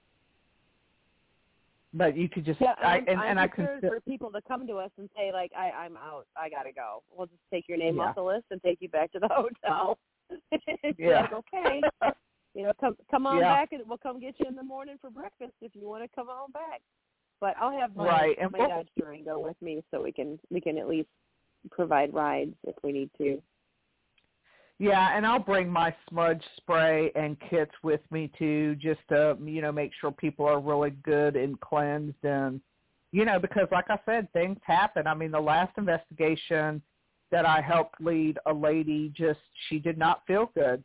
But you could just, Yeah, I, I'm, and, I'm and I for people to come to us and say like, I, I'm out, I gotta go. We'll just take your name Yeah. off the list and take you back to the hotel. It's Yeah. like, okay, you know, come come on Yeah. back and we'll come get you in the morning for breakfast if you want to come on back. But I'll have my Right, and my what- Dodge Durango with me so we can we can at least provide rides if we need to. Yeah, and I'll bring my smudge spray and kits with me too, just to you know make sure people are really good and cleansed, and you know because like I said, things happen. I mean, the last investigation that I helped lead, a lady just she did not feel good.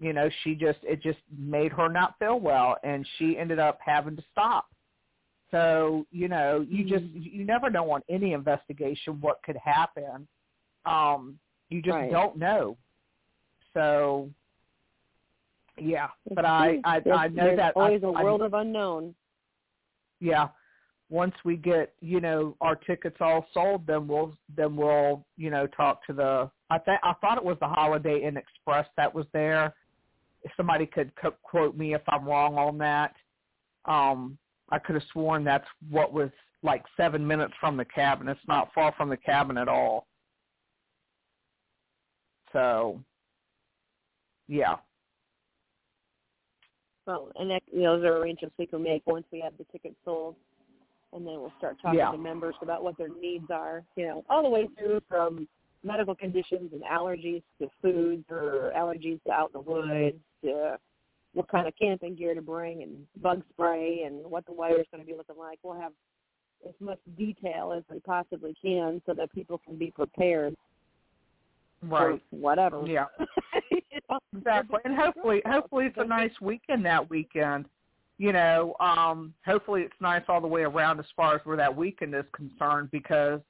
You know, she just it just made her not feel well, and she ended up having to stop. So you know, you just you never know on any investigation what could happen. Um, you just Right. don't know. So Yeah, but I I, I know There's that always I, a I- world of unknown. yeah. Once we get you know our tickets all sold, then we'll then we'll you know talk to the. I think I thought it was the Holiday Inn Express that was there. If somebody could co- quote me if I'm wrong on that. Um, I could have sworn that's what was like seven minutes from the cabin. It's not far from the cabin at all. So, yeah. Well, and that, you know, those are arrangements we can make once we have the tickets sold, and then we'll start talking Yeah. to members about what their needs are. You know, all the way through from medical conditions and allergies to foods or allergies to out in the woods to what kind of camping gear to bring and bug spray and what the weather's going to be looking like. We'll have as much detail as we possibly can so that people can be prepared Right. whatever. Yeah. Exactly. And hopefully hopefully it's a nice weekend that weekend. You know, um, hopefully it's nice all the way around as far as where that weekend is concerned because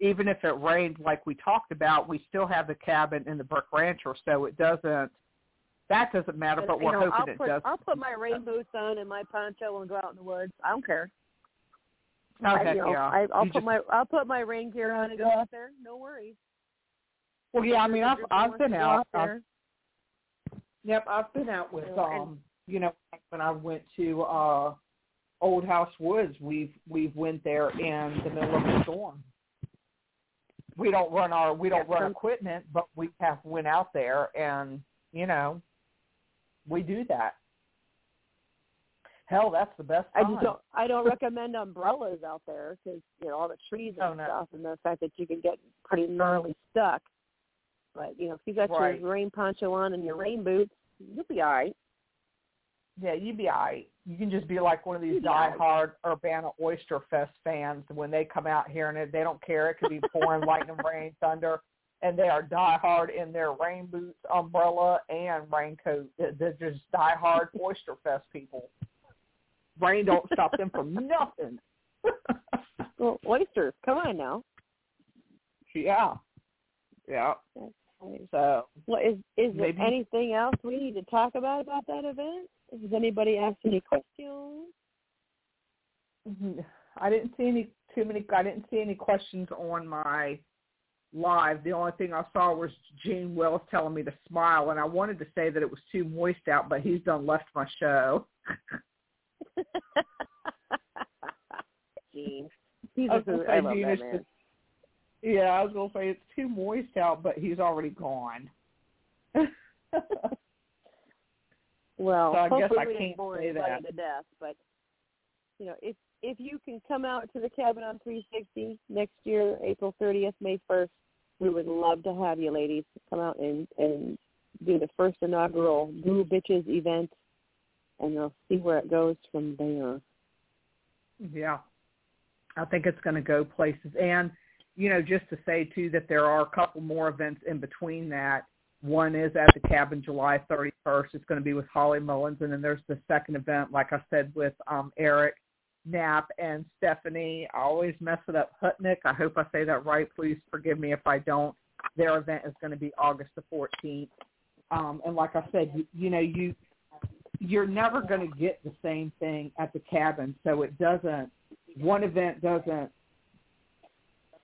even if it rained like we talked about, we still have the cabin in the Brick Rancher, so it doesn't that doesn't matter, but You we're know, hoping I'll it put, does. I'll put my rain boots on and my poncho and go out in the woods. I don't care. Oh, I, you know, yeah. I, I'll You put just- my I'll put my rain gear on and go out there. No worries. well, yeah, I mean, I've I've been out. I've, yep, I've been out with um, you know, when I went to uh Old House Woods, we've we've went there in the middle of a storm. We don't run our we don't Yeah, run equipment, but we have went out there and you know we do that. Hell, that's the best I time. just don't I don't recommend umbrellas out there because you know all the trees and Oh, no. stuff and the fact that you can get pretty gnarly stuck. But you know if you got Right. your rain poncho on and your rain boots, you'll be all right. Yeah, you'd be all right. You can just be like one of these all right. diehard Urbana Oyster Fest fans when they come out here and they don't care. It could be pouring lightning, rain, thunder, and they are diehard in their rain boots, umbrella, and raincoat. They're just diehard Oyster Fest people. Rain don't stop them from nothing. Well, oysters, come on now. yeah, yeah. So Well, is is Maybe- there anything else we need to talk about about that event? Has anybody asked any questions? I didn't see any too many. I didn't see any questions on my live. The only thing I saw was Gene Wells telling me to smile, and I wanted to say that it was too moist out, but he's done left my show. Gene. He's a say I love Gene that man. just- Yeah, I was gonna say it's too moist out, but he's already gone. Well, So I guess I can't say that. to death, but you know, if if you can come out to the cabin on 360 next year, April 30th, May 1st, we would love to have you, ladies, come out and and do the first inaugural Boo Bitches event, and we'll see where it goes from there. Yeah. I think it's going to go places. And, you know, just to say, too, that there are a couple more events in between that. One is at the cabin July 31st. It's going to be with Holly Mullins. And then there's the second event, like I said, with um, Eric Knapp and Stephanie. I always mess it up. Hutnick. I hope I say that right. Please forgive me if I don't. Their event is going to be August the 14th. Um, and like I said, you, you know, you you're never going to get the same thing at the cabin, so it doesn't. One event doesn't,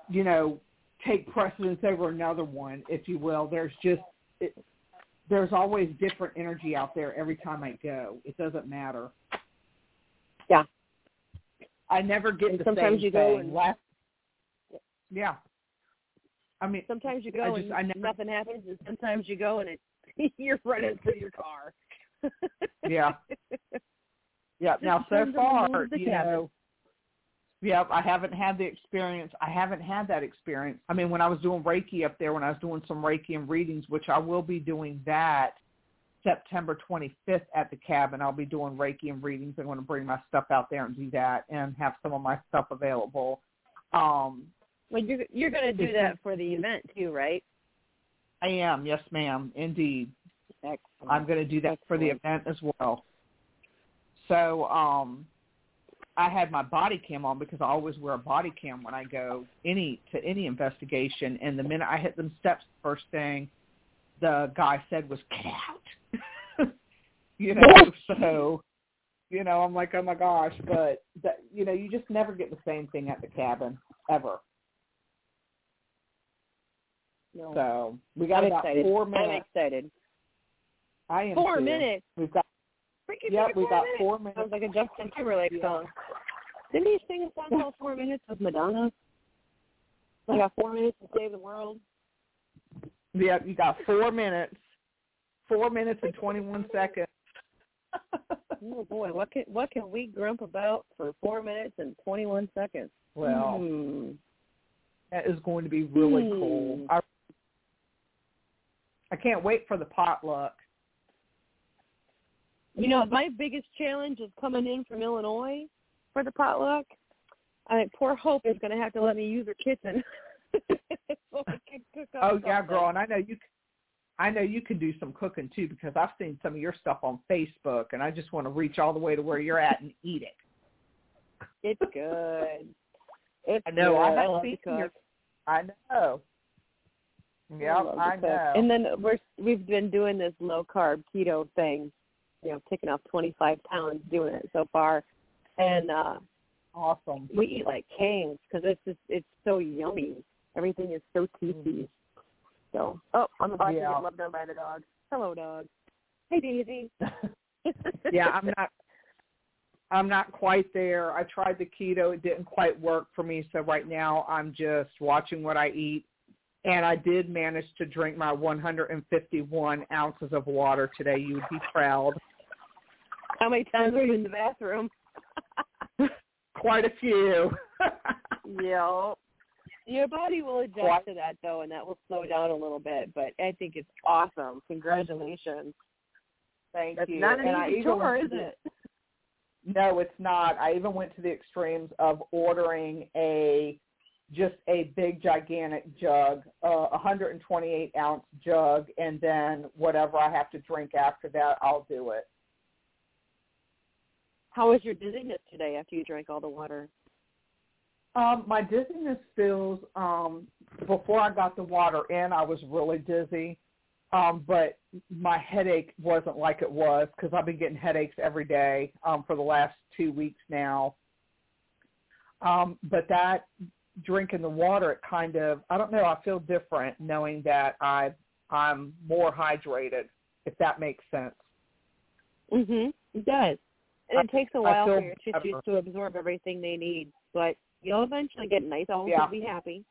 you know, take precedence over another one, if you will. There's just it, there's always different energy out there every time I go. It doesn't matter. Yeah. I never get And the sometimes same you go thing. and- Last, yeah. I mean, Sometimes you I go just- and I never- nothing happens, and sometimes you go and it, you're running through your car. Yeah. Yeah. Now so depends on the mood far, of you cabin. know, yeah, I haven't had the experience. I haven't had that experience. I mean, when I was doing Reiki up there, when I was doing some Reiki and readings, which I will be doing that September 25th at the cabin. I'll be doing Reiki and readings. I'm going to bring my stuff out there and do that, and have some of my stuff available. Um, Well, you're you're going to do that for the event too, right? I am, yes, ma'am, indeed. Excellent. I'm going to do that for the event as well. So um, I had my body cam on because I always wear a body cam when I go any to any investigation. And the minute I hit them steps, the first thing the guy said was "Get out." You know, so you know, I'm like, oh my gosh, but that you know, you just never get the same thing at the cabin ever. No. So we got I'm about excited. four I'm minutes. excited. I am Four too. minutes. We've got Freaking yep, we got minutes. four minutes. Sounds like a Justin Timberlake Yeah. song. Didn't he sing a song called Four Minutes with Madonna? I got four minutes to save the world. Yep, you got four minutes. Four minutes and twenty one seconds. Oh boy, what can what can we grump about for four minutes and twenty one seconds? well, Hmm. that is going to be really Hmm. cool. I, I can't wait for the potluck. You know, my biggest challenge is coming in from Illinois for the potluck. I mean, poor Hope is going to have to let me use her kitchen. so I can cook up Oh yeah, girl, and I know you. I know you can do some cooking too because I've seen some of your stuff on Facebook, and I just want to reach all the way to where you're at and eat it. It's good. It's I know. Good. I love seen to cook. your. I know. Yeah, to I know. And then we're we've been doing this low carb keto thing. You know, taking off twenty five pounds doing it so far, and uh awesome. we eat like kings because it's just it's so yummy. Everything is so tasty. So, oh, I'm about to Yeah. get loved on by the dog. Hello, dog. Hey, Daisy. yeah, I'm not. I'm not quite there. I tried the keto; it didn't quite work for me. So right now, I'm just watching what I eat, and I did manage to drink my 151 ounces of water today. You would be proud. How many times are you in the bathroom? Quite a few. yeah. Your body will adjust to that though, and that will slow down a little bit. But I think it's awesome. Congratulations. Thank That's you. not an And easy chore, is it? No, it's not. I even went to the extremes of ordering a just a big gigantic jug, uh, 128 ounce jug, and then whatever I have to drink after that, I'll do it. How was your dizziness today after you drank all the water? Um, my dizziness feels um, before I got the water in, I was really dizzy, um, but my headache wasn't like it was because I've been getting headaches every day um, for the last two weeks now. Um, but that drinking the water, it kind of I don't know. I feel different knowing that I I'm more hydrated, if that makes sense. Mhm. It does. And I- it takes a while for your tissues to absorb everything they need, but you'll eventually get nice. Yeah. be happy.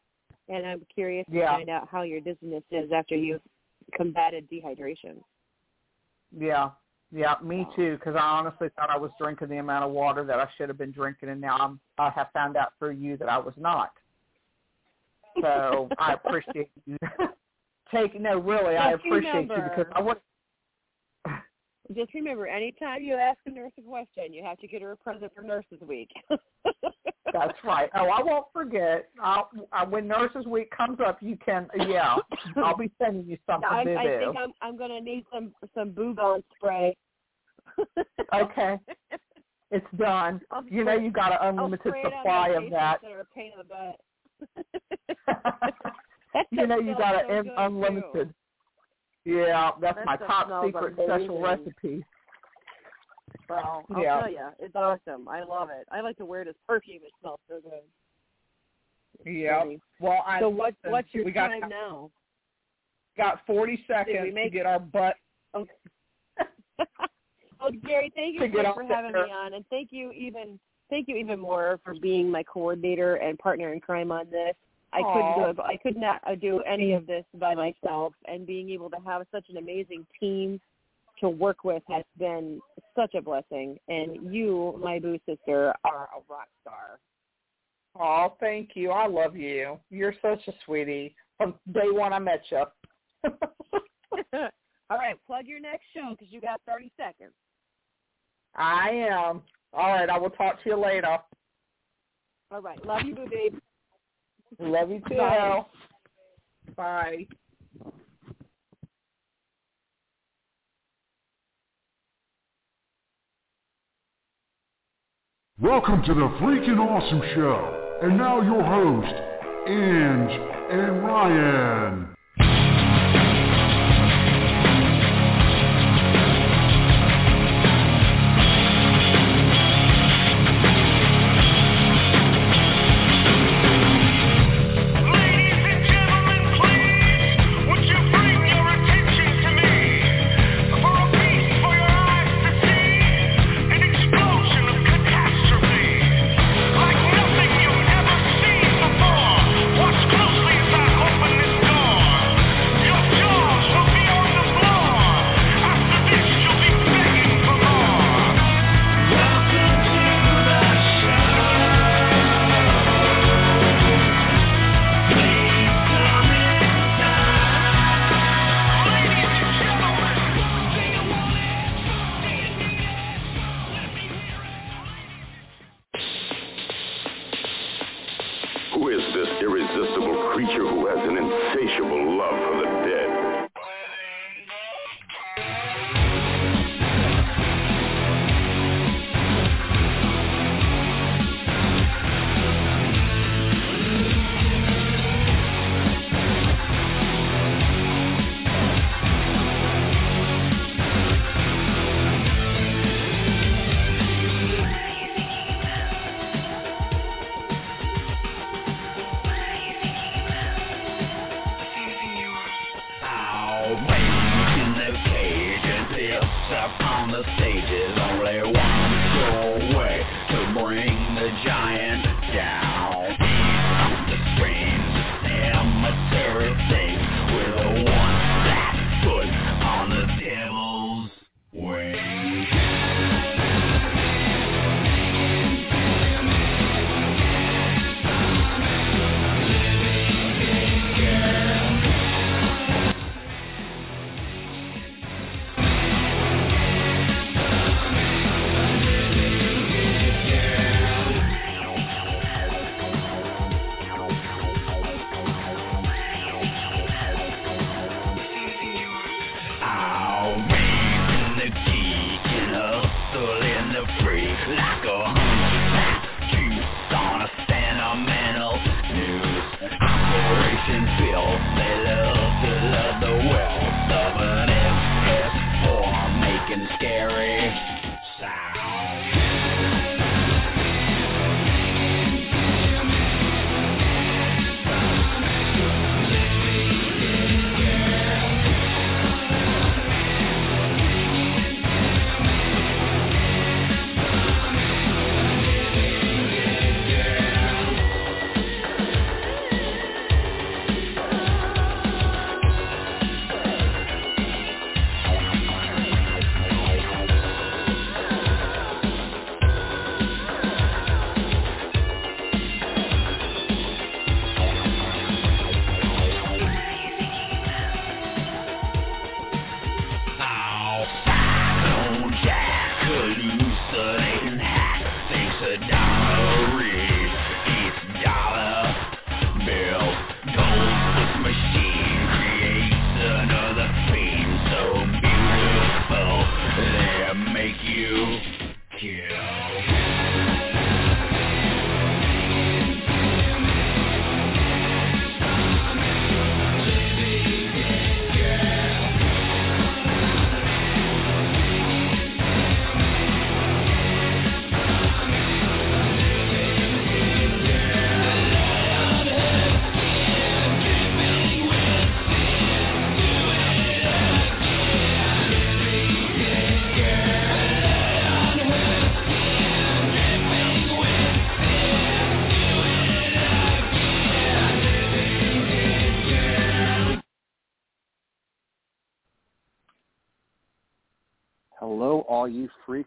And I'm curious to Yeah. find out how your dizziness is after you've combated dehydration. Yeah, yeah, me too. Because I honestly thought I was drinking the amount of water that I should have been drinking, and now I'm, I have found out through you that I was not. So I appreciate you taking. No, really, I appreciate you because I would. Just remember, anytime you ask a nurse a question, you have to get her a present for Nurses Week. That's right. Oh, I won't forget. I'll, I, when Nurses Week comes up, you can. Yeah, I'll be sending you something I, I think I'm I'm gonna need some some Bougon spray. Okay, it's done. I'll You know, spray- you got an unlimited spray it on supply of that. that are a pain in the butt. You know, you got so an unlimited. too. Yeah, that's That my top secret amazing. special recipe. Well, I'll Yeah. tell you, it's awesome. I love it. I like to wear this perfume. It smells so good. Yeah. Well, I So what? listen, What's your we got, time now? Got 40 seconds to make- get our butt. Okay. well, Gary, thank you so much for having air. me on, and thank you even thank you even more for being my coordinator and partner in crime on this. I couldn't do it. I could not uh, do any of this by myself, and being able to have such an amazing team to work with has been such a blessing. And you, my boo sister, are a rock star. Oh, thank you. I love you. You're such a sweetie. From day one I met you. All right, plug your next show because you got 30 seconds. I am. All right, I will talk to you later. All right, love you, boo babe. Love you too. Bye. Bye. Welcome to the Freaking Awesome Show. And now your host, Ange and Ryan.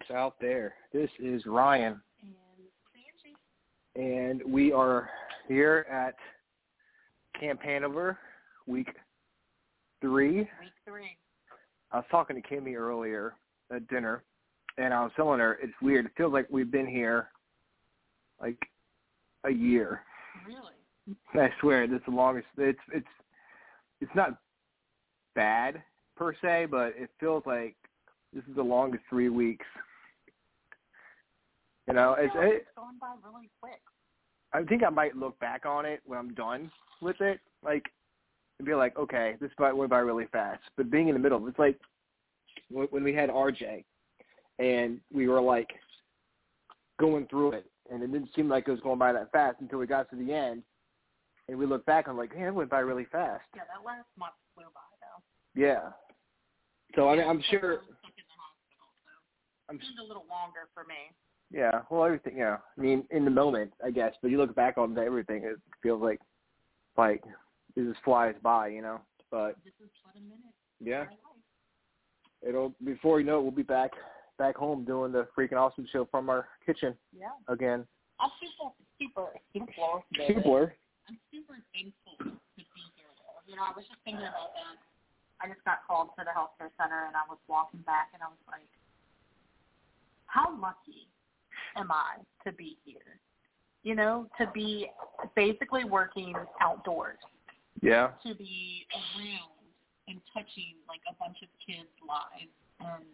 Freaks out there. This is Ryan, and we are here at Camp Hanover, week three. Week three. I was talking to Kimmy earlier at dinner, and I was telling her it's weird. It feels like we've been here like a year. Really? I swear, this is the longest. It's it's it's not bad per se, but it feels like this is the longest three weeks. You know, it's, it, it's going by really quick. I think I might look back on it when I'm done with it, like, and be like, okay, this went by really fast. But being in the middle, it's like when we had RJ, and we were like going through it, and it didn't seem like it was going by that fast until we got to the end, and we look back, I'm like, man, it went by really fast. Yeah, that last month flew by though. Yeah. So I mean, I'm sure. I'm stuck in the hospital, so I'm it was a little longer for me. Yeah, well, everything. Yeah, I mean, in the moment, I guess. But you look back on everything, it feels like, like it just flies by, you know. But This is a minute. yeah, of my life. it'll before you know it, we'll be back, back home doing the freaking awesome show from our kitchen Yeah. again. I'm super, super, super. Super. I'm super thankful to be here. Though. You know, I was just thinking about that. I just got called to the healthcare center, and I was walking back, and I was like, "How lucky am I to be here?" you know, to be basically working outdoors, Yeah. to be around and touching like a bunch of kids' lives, and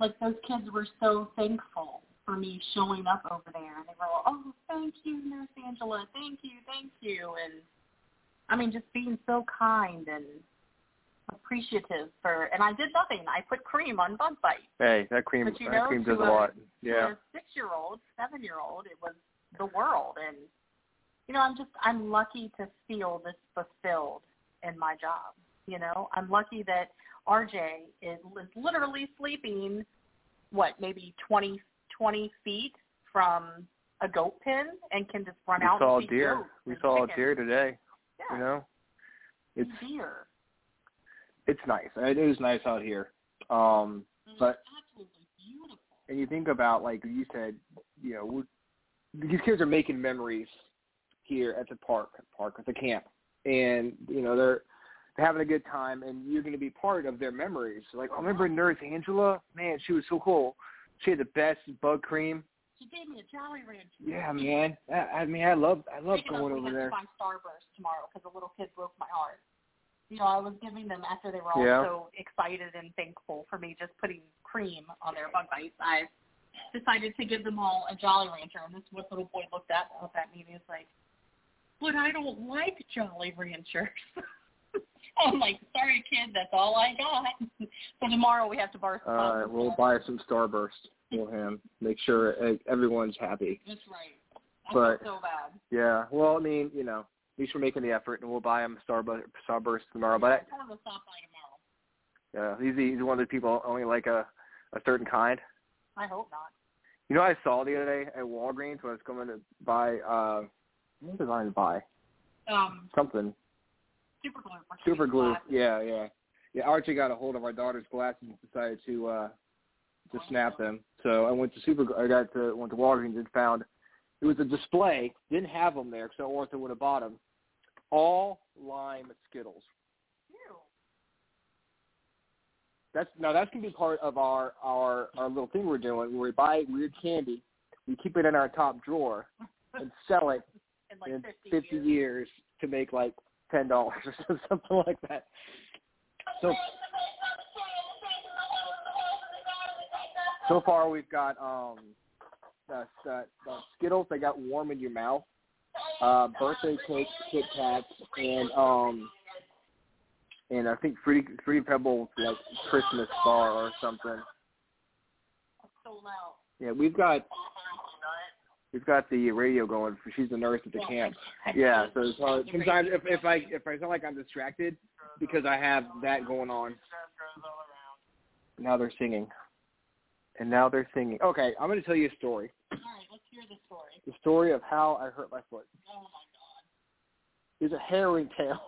like those kids were so thankful for me showing up over there, and they were, all, oh, thank you, Nurse Angela, thank you, thank you, and I mean, just being so kind and appreciative for. And I did nothing. I put cream on bug bites. Hey, that cream But you that know, cream to does a a- lot. Yeah. a six-year-old, seven-year-old, it was the world, and you know, I'm just I'm lucky to feel this fulfilled in my job. You know, I'm lucky that RJ is, is literally sleeping, what maybe 20, 20 feet from a goat pen and can just run We out saw and see deer. We saw a deer today. Yeah, You know, it's deer. It's nice. It is nice out here. Um, But- and you think about like you said, you know, we're, these kids are making memories here at the park, park at the camp, and you know they're they're having a good time, and you're going to be part of their memories. Like, I remember Nurse Angela? Man, she was so cool. She had the best bug cream. She gave me a Jolly Rancher. Yeah, man. I, I mean, I love I love Speaking going of, over we there. to buy Starburst tomorrow because the little kid broke my heart. You know, I was giving them after they were all Yeah. so excited and thankful for me just putting cream on their bug bites. I decided to give them all a Jolly Rancher, and this is what little boy looked at up at me and he was like, "But I don't like Jolly Ranchers." I'm like, "Sorry, kid, that's all I got." so tomorrow we have to bar. All right, we'll buy some Starburst for him. Make sure everyone's happy. That's right. I But- feel so bad. Yeah. Well, I mean, you know, least we're making the effort, and we'll buy him Starburst Starburst tomorrow. But I, told him to stop by tomorrow. Yeah, he's he's one of the people only like a a certain kind. I hope not. You know, what I saw the other day at Walgreens when I was coming to buy. uh What was I going to buy? Um, Something. super glue. Super glue. Yeah, yeah, yeah. RJ got a hold of our daughter's glasses and decided to uh to snap them. So I went to Super. I got to went to Walgreens and found it was a display. Didn't have them there because Arthur would have bought them. All lime Skittles. Ew. That's now that's gonna be part of our our our little thing we're doing where we buy weird candy, we keep it in our top drawer and sell it In like in 50, 50 years. years to make like ten dollars or something like that. So so far we've got um uh, uh, uh, Skittles that got warm in your mouth, uh, birthday cake, Kit Kats, and um and I think Fruity Fruity Pebbles like Christmas bar or something. Yeah, we've got we've got the radio going. For, she's the nurse at the camp. Yeah, so it's hard. sometimes if if I if I sound like I'm distracted because I have that going on. Now they're singing, and now they're singing. Okay, I'm going to tell you a story. Story. The story of how I hurt my foot. Oh my god. It's a harrowing tale.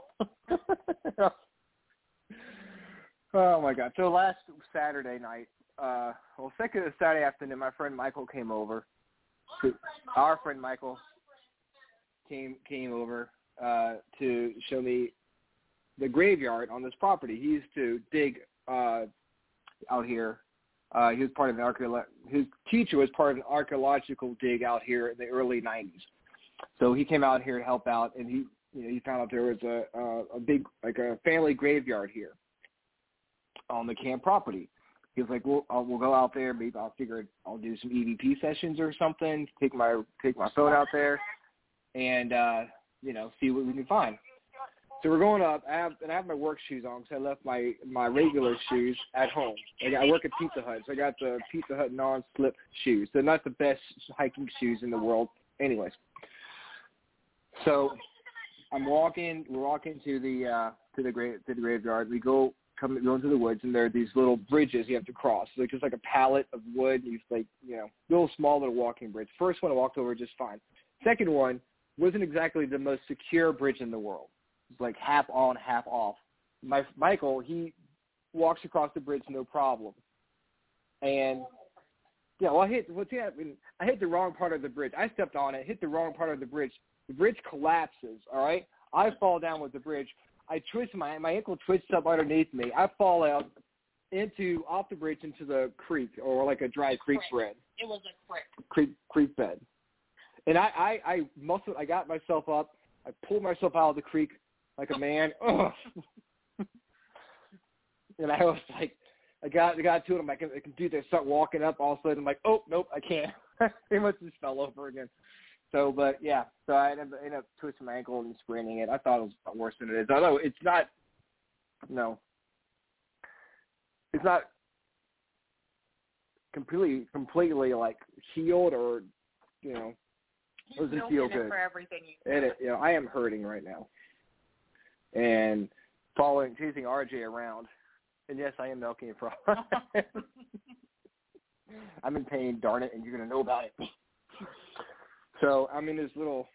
oh my god! So last Saturday night, uh, well, second Saturday afternoon, my friend Michael came over. To, our friend Michael came came over uh, to show me the graveyard on this property. He used to dig uh, out here. Uh, he was part of an archaeo- His teacher was part of an archaeological dig out here in the early '90s. So he came out here to help out, and he you know he found out there was a a, a big like a family graveyard here on the camp property. He was like, "Well, I'll, we'll go out there. Maybe I'll figure I'll do some EVP sessions or something. Take my take my phone out there, and uh, you know see what we can find." So we're going up. I have and I have my work shoes on because I left my my regular shoes at home. I, I work at Pizza Hut, so I got the Pizza Hut non-slip shoes. They're not the best hiking shoes in the world, anyways. So I'm walking. We're walking to the uh, to the grave to the graveyard. We go come go into the woods, and there are these little bridges you have to cross. Like just like a pallet of wood. You like you know little small little walking bridge. First one I walked over just fine. Second one wasn't exactly the most secure bridge in the world. It's like half on, half off. My Michael he walks across the bridge no problem, and yeah, well I hit what's happening. I hit the wrong part of the bridge. I stepped on it, hit the wrong part of the bridge. The bridge collapses. All right, I fall down with the bridge. I twist my my ankle twists up underneath me. I fall out into off the bridge into the creek or like a dry creek bed It was a creek. creek creek bed. and I, I, I muscled, I got myself up. I pulled myself out of the creek like a man. And I was like, I got, I got to it. I'm like, I can do this. Start walking up. All of a sudden, I'm like, oh, nope, I can't. Pretty much just fell over again. So, but yeah, so I ended up, ended up twisting my ankle and spraining it. I thought it was worse than it is. Although it's not, no, it's not completely, completely like healed or, you know, There's doesn't feel good. for everything you it, you know, I am hurting right now. And following, chasing RJ around, and yes, I am milking it for. I'm in pain, darn it, and you're gonna know about it. So I'm in this little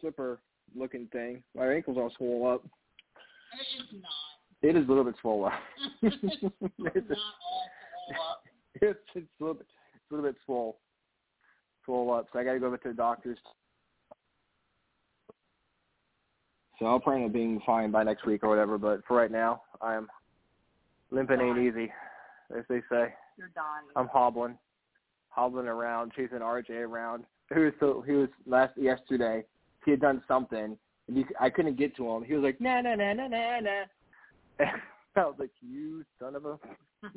slipper-looking thing. My ankle's all swole up. It's not. It is a little bit swole up. it's it's, not all full up. it's, it's a little bit, it's a little bit swole, swole up. So I got to go to the doctor's. So I'll plan on being fine by next week or whatever. But for right now, I'm limping ain't easy, as they say. You're dying. I'm hobbling, hobbling around, chasing RJ around. He was so he was last yesterday. He had done something, and he, I couldn't get to him. He was like, nah, nah, nah, nah, nah, nah. And I was like, you son of a,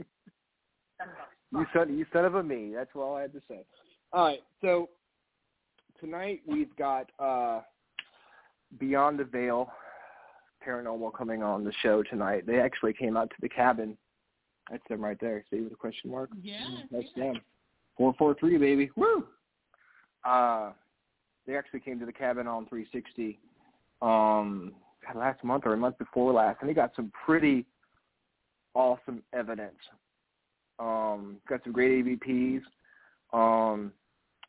you son, you son of a me. That's all I had to say. All right, so tonight we've got uh Beyond the Veil Paranormal coming on the show tonight. They actually came out to the cabin. That's them right there. See with a question mark. Yeah. That's them. Four four three, baby. Woo! Uh, they actually came to the cabin on 360 um, God, last month or a month before last, and they got some pretty awesome evidence. Um, got some great EVPs. Um,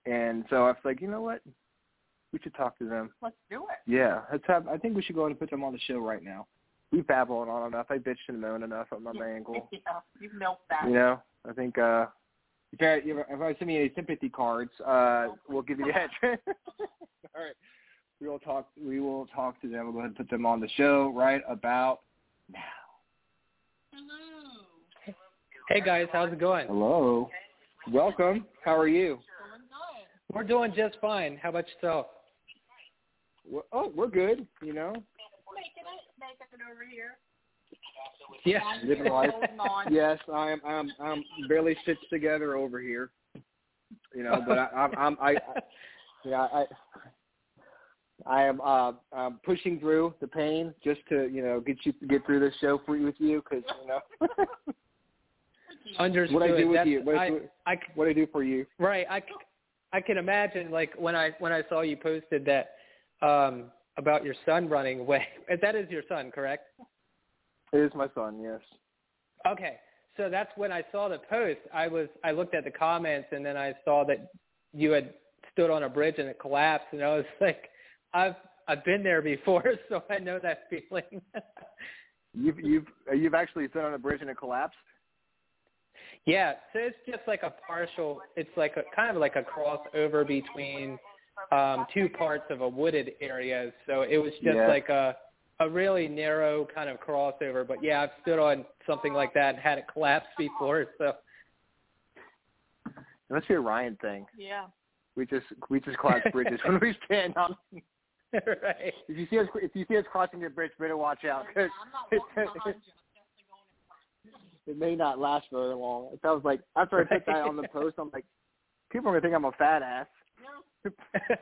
and so I was like, you know what? We should talk to them. Let's do it. Yeah, let's have. I think we should go ahead and put them on the show right now. We babbled on enough. I bitched and moaned enough on my ankle. yeah, you've milked that. You know, I think uh if I, if I send me any sympathy cards, uh we'll give you the address. All right. We will talk we will talk to them. We'll go ahead and put them on the show right about now. Hello. Hey guys, how's it going? Hello. Welcome. How are you? We're doing just fine. How about yourself? We're, oh, we're good, you know. Making it, making it over here. Yeah. Living life. Yes, I'm I'm I'm barely stitched together over here. You know, but I I'm, I'm I, I yeah, I I am uh um pushing through the pain just to, you know, get you get through this show for you with you cuz you know Understood. what I do with That's- you. What I, I, do, what I do for you. right. I, I can imagine like when I when I saw you posted that um about your son running away. That is your son, correct? It is my son, yes. Okay. So that's when I saw the post. I was I looked at the comments and then I saw that you had stood on a bridge and it collapsed and I was like I've I've been there before so I know that feeling. You've you've you've actually stood on a bridge and it collapsed. yeah, so it's just like a partial it's like a kind of like a crossover between um two parts of a wooded area. So it was just Yeah. like a a really narrow kind of crossover. But yeah, I've stood on something like that and had it collapse before. So It must be a Ryan thing. Yeah. We just we just collapse bridges when we stand on. right. If you see us if you see us crossing the bridge, better watch out because I'm not walking behind you. I'm definitely going in front. it may not last very long. It sounds like after I put that on the post, I'm like, people are gonna think I'm a fat ass.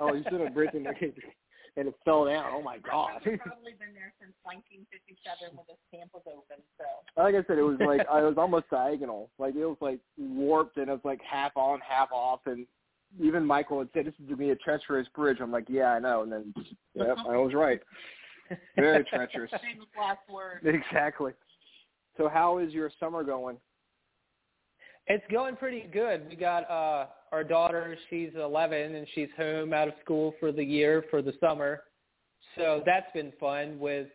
Oh, you should have a bridge and, and it fell down. Oh my god. I've probably been there since 1957 when this camp was open. So like I said, it was like I was almost diagonal. Like it was like warped and it was like half on, half off. And even Michael had said, "This is going to be a treacherous bridge." I'm like, "Yeah, I know." And then, yep, I was right. Very treacherous. famous last word. exactly. So, how is your summer going? It's going pretty good. We got uh our daughter, she's 11 and she's home out of school for the year for the summer. So that's been fun with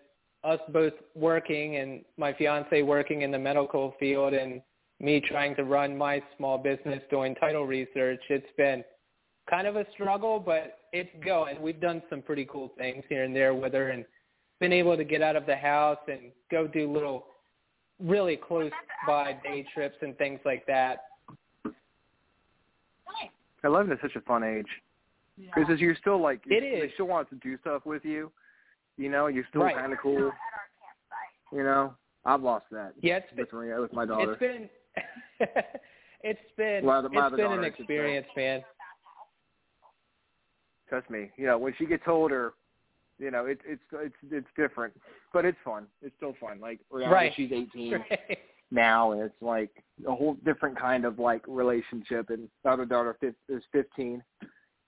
us both working and my fiance working in the medical field and me trying to run my small business doing title research. It's been kind of a struggle, but it's going. We've done some pretty cool things here and there with her and been able to get out of the house and go do little really close by day trips and things like that. Nice. Eleven is such a fun age. Yeah. because you're still like It they is. still want to do stuff with you. You know, you're still Right. kind of cool. You know, I've lost that Yeah, it's been, with my with my daughter. it's been it's been My other- my it's other been an daughter, I experience, man. Trust me. You know, when she gets older, you know, it's it's it's it's different, but it's fun. It's still fun. Like Rihanna, Right. she's 18 Right. Now, and it's like a whole different kind of like relationship. And the other daughter is 15,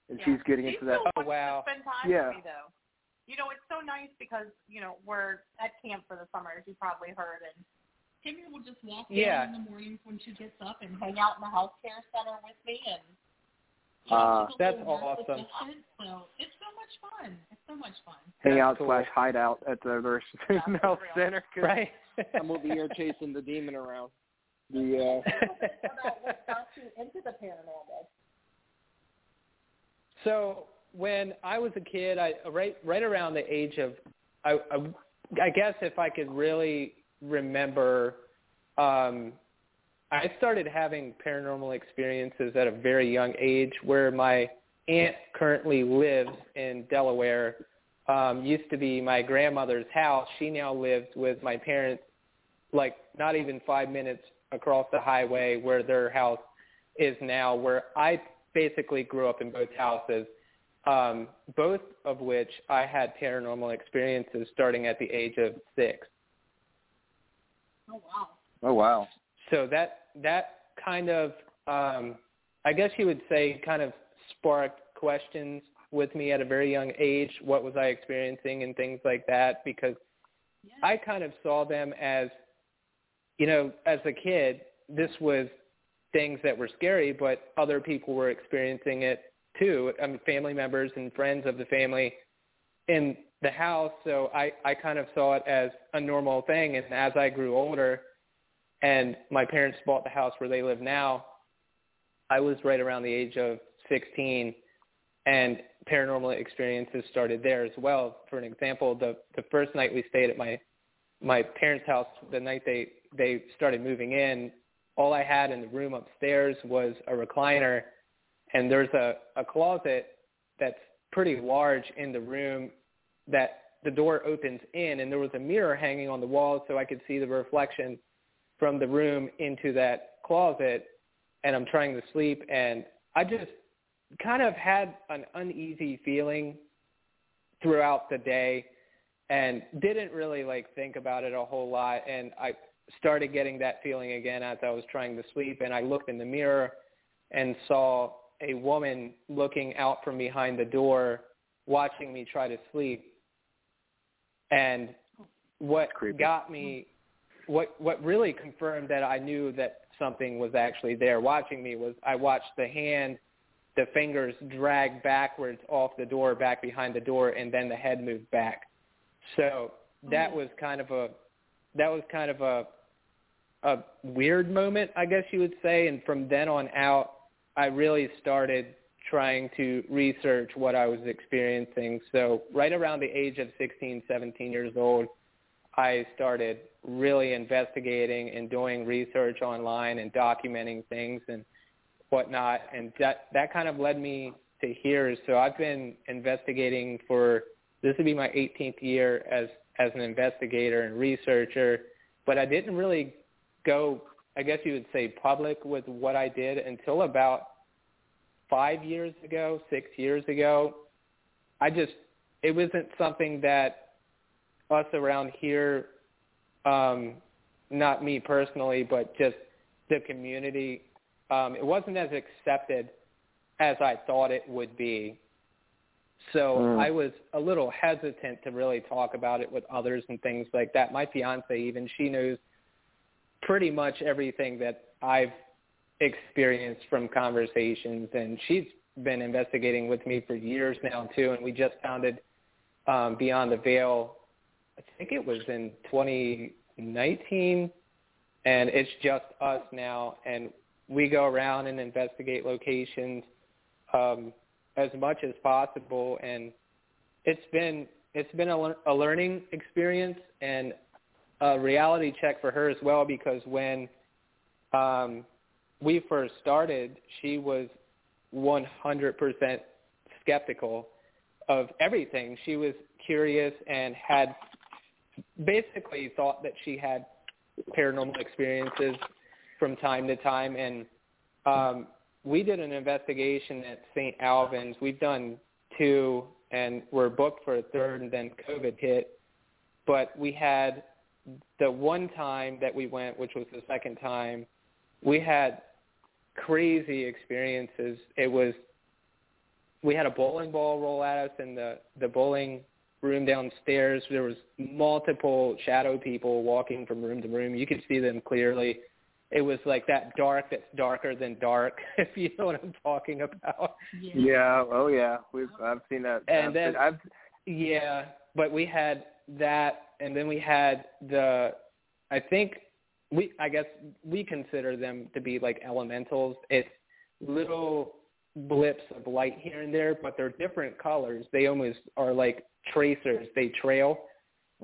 and Yeah. she's getting She into that. still Oh, wants wow. to spend time Yeah. with me though. You know, it's so nice because you know we're at camp for the summer, as you probably heard, and Kimmy will just walk Yeah. down in the mornings when she gets up and hang out in the healthcare center with me and Uh, That's awesome. So it's so much fun. It's so much fun. hang out cool. slash hideout at the nurse health real. center. 'cause Right. I'm over here chasing the demon around. The uh, About what got you into the paranormal? So when I was a kid, I right right around the age of, I I, I guess if I could really remember, um, I started having paranormal experiences at a very young age. Where my aunt currently lives in Delaware, um, used to be my grandmother's house. She now lives with my parents, like not even five minutes across the highway where their house is now. Where I basically grew up in both houses, um, both of which I had paranormal experiences starting at the age of six. Oh wow. oh wow, So that that kind of, um, I guess you would say, kind of sparked questions with me at a very young age. What was I experiencing and things like that? Because Yeah. I kind of saw them as, you know, as a kid, this was things that were scary, but other people were experiencing it too. I mean, family members and friends of the family in the house. So I, I kind of saw it as a normal thing. And as I grew older and my parents bought the house where they live now, I was right around the age of 16 and paranormal experiences started there as well. For an example, the, the first night we stayed at my, my parents' house, the night they, they started moving in, all I had in the room upstairs was a recliner and there's a, a closet that's pretty large in the room that the door opens in and there was a mirror hanging on the wall so I could see the reflection from the room into that closet and I'm trying to sleep and I just kind of had an uneasy feeling throughout the day and didn't really like think about it a whole lot and I started getting that feeling again as I was trying to sleep and I looked in the mirror and saw a woman looking out from behind the door watching me try to sleep. And what got me what what really confirmed that I knew that something was actually there watching me was I watched the hand the fingers drag backwards off the door back behind the door and then the head moved back. So that mm-hmm. was kind of a that was kind of a a weird moment I guess you would say. And from then on out I really started trying to research what I was experiencing. So right around the age of 16 17 years old I started really investigating and doing research online and documenting things and whatnot. And that, that kind of led me to here. So I've been investigating for, this would be my 18th year as, as an investigator and researcher, but I didn't really go, I guess you would say public with what I did until about five years ago, six years ago. I just, it wasn't something that us around here, um, not me personally, but just the community, um, it wasn't as accepted as I thought it would be. So Mm. I was a little hesitant to really talk about it with others and things like that. My fiance even, she knows pretty much everything that I've experienced from conversations and she's been investigating with me for years now too and we just founded um, Beyond the Veil I think it was in 2019, and it's just us now, and we go around and investigate locations um, as much as possible, and it's been it's been a, a learning experience and a reality check for her as well because when um, we first started, she was 100% skeptical of everything. She was curious and had basically thought that she had paranormal experiences from time to time and um we did an investigation at St. Albans. We've done two and we're booked for a third and then COVID hit. But we had the one time that we went, which was the second time, we had crazy experiences. It was we had a bowling ball roll at us in the the bowling room downstairs. There was multiple shadow people walking from room to room. You could see them clearly. It was like that dark that's darker than dark, if you know what I'm talking about. Yeah. Yeah. Oh yeah. We've I've seen that. And I've, then- I've Yeah, but we had that, and then we had the. I think we. I guess we consider them to be like elementals. It's little blips of light here and there, but they're different colors. They almost are like tracers. They trail,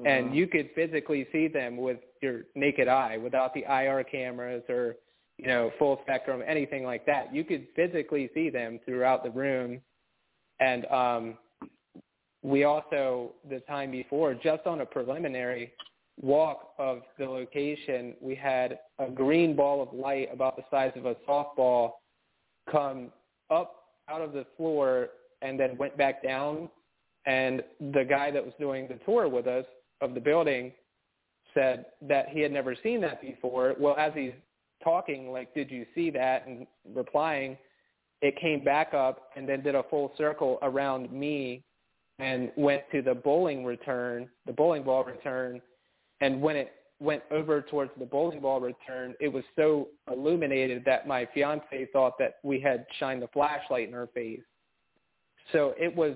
and Mhm. you could physically see them with your naked eye without the IR cameras or you know full spectrum anything like that. You could physically see them throughout the room, and um we also the time before just on a preliminary walk of the location we had a green ball of light about the size of a softball come up out of the floor and then went back down and the guy that was doing the tour with us of the building said that he had never seen that before. Well as he's talking like did you see that? and replying it came back up and then did a full circle around me and went to the bowling return, the bowling ball return, and when it went over towards the bowling ball return, it was so illuminated that my fiance thought that we had shined the flashlight in her face. So it was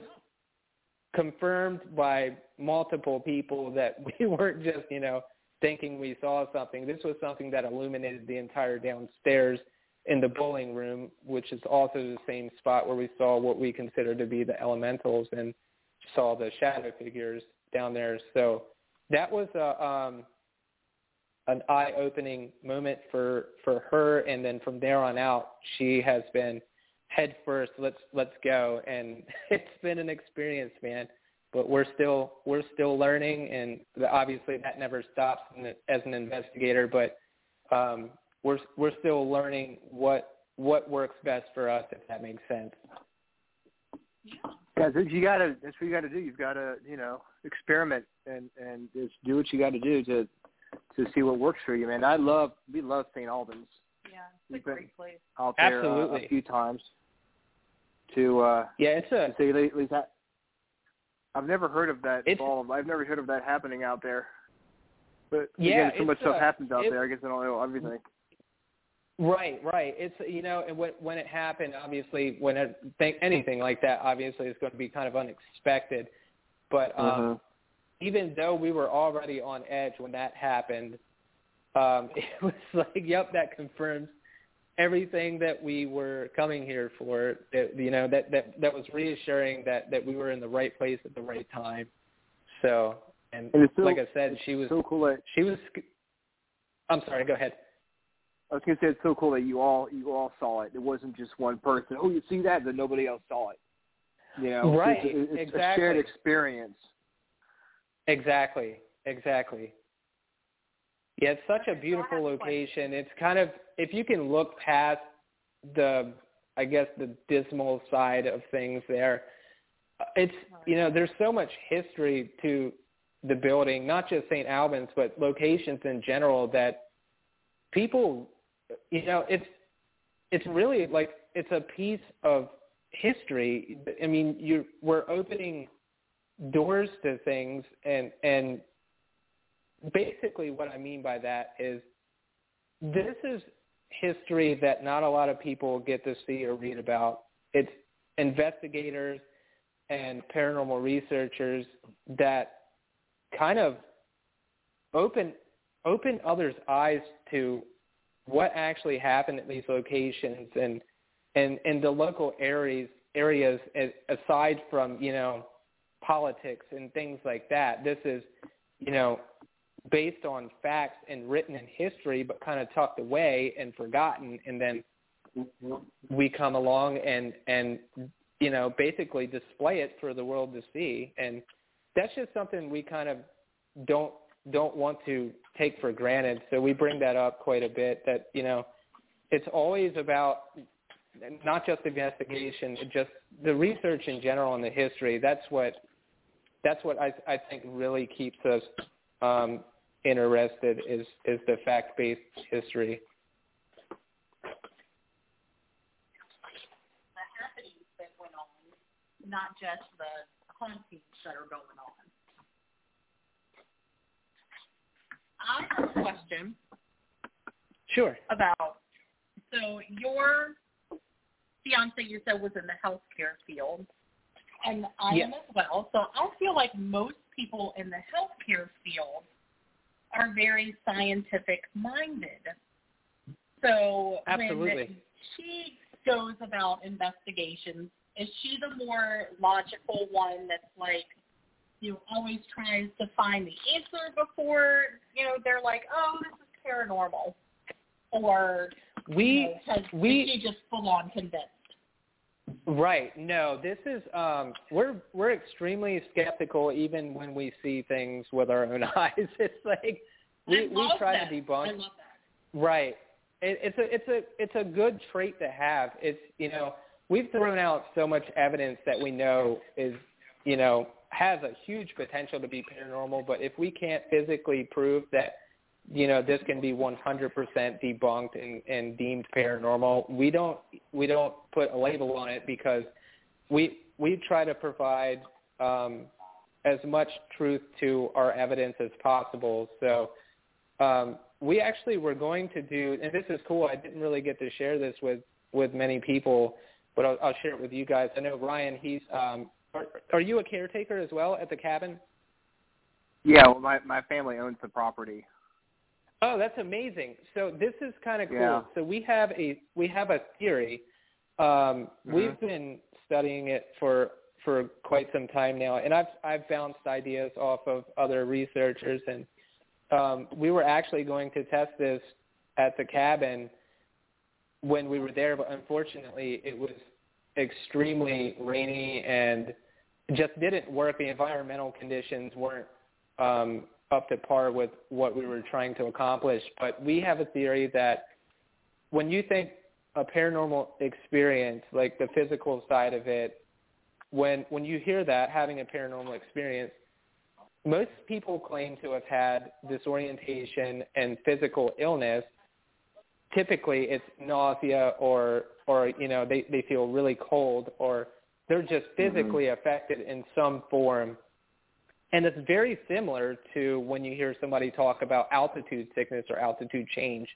confirmed by multiple people that we weren't just, you know, thinking we saw something. This was something that illuminated the entire downstairs in the bowling room, which is also the same spot where we saw what we consider to be the elementals and saw the shadow figures down there. So that was a um an eye-opening moment for for her and then from there on out she has been head first let's let's go and it's been an experience man but we're still we're still learning and obviously that never stops as an investigator but um we're we're still learning what what works best for us if that makes sense Yeah, that's- you gotta. That's what you gotta do. You've gotta, you know, experiment and and just do what you got to do to to see what works for you, man. I love. We love St. Albans Yeah, it's You've a great place. out there uh, Absolutely. a few times. To uh, yeah it's a say at least that. I've never heard of that ball. I've never heard of that happening out there. But Yeah, again, so much it's, stuff happens out it- there. I guess I don't know everything. Right, right. It's you know, and when when it happened, obviously, when it, think anything like that, obviously, is going to be kind of unexpected. But um, Mhm. even though we were already on edge when that happened, um, it was like, yep, that confirms everything that we were coming here for. That, you know, that that that was reassuring that that we were in the right place at the right time. So, and, And it's so, like I said, she was so cool that she was. I'm sorry. Go ahead. I was gonna say it's so cool that you all you all saw it. It wasn't just one person. Oh, you see that? Then nobody else saw it. You know, Right, It's, it's a shared experience. Exactly. Exactly. Yeah, it's such a Okay, so I beautiful have a question. location. It's kind of if you can look past the I guess the dismal side of things there. uh, It's you know, there's so much history to the building, not just St. Albans, but locations in general that people you know, it's it's really like it's a piece of history. I mean, you we're opening doors to things and and basically what I mean by that is this is history that not a lot of people get to see or read about. It's investigators and paranormal researchers that kind of open open others' eyes to what actually happened at these locations and and and the local areas areas aside from you know politics and things like that. This is you know based on facts and written in history, but kind of tucked away and forgotten, and then we come along and and you know, basically display it for the world to see. And that's just something we kind of don't don't want to take for granted. So we bring that up quite a bit. That you know, it's always about not just investigation, just the research in general and the history. That's what that's what I I think really keeps us um, interested is is the fact based history. The happenings that went on, not just the hauntings that are going on. I have a question Sure. about so your fiance you said was in the healthcare field and I Yes. am as well. So I feel like most people in the healthcare field are very scientific minded. So Absolutely. when she goes about investigations, is she the more logical one that's like you know, always tries to find the answer before, you know, they're like, Oh, this is paranormal or you We know, has, we is she just full on convinced? Right. No, this is um we're we're extremely skeptical even when we see things with our own eyes. It's like we we try that. to debunk I love that. Right. It, it's a it's a it's a good trait to have. It's you know we've thrown out so much evidence that we know is you know has a huge potential to be paranormal, but if we can't physically prove that you know this can be 100% debunked and, and deemed paranormal, we don't we don't put a label on it because we we try to provide um, as much truth to our evidence as possible. So um, we actually were going to do, and this is cool. I didn't really get to share this with with many people, but I'll, I'll share it with you guys. I know Ryan. He's. Um, are, are you a caretaker as well at the cabin? Yeah, well, my my family owns the property. Oh, that's amazing. So this is kind of cool. Yeah. So we have a we have a theory. Um, Mhm. We've been studying it for for quite some time now, and I've I've bounced ideas off of other researchers, and um, we were actually going to test this at the cabin when we were there, but unfortunately it was extremely rainy and just didn't work. The environmental conditions weren't um, up to par with what we were trying to accomplish. But we have a theory that when you think a paranormal experience, like the physical side of it, when when you hear that having a paranormal experience, most people claim to have had disorientation and physical illness. Typically, it's nausea or or you know they they feel really cold or they're just mm-hmm. physically affected in some form. And it's very similar to when you hear somebody talk about altitude sickness or altitude change.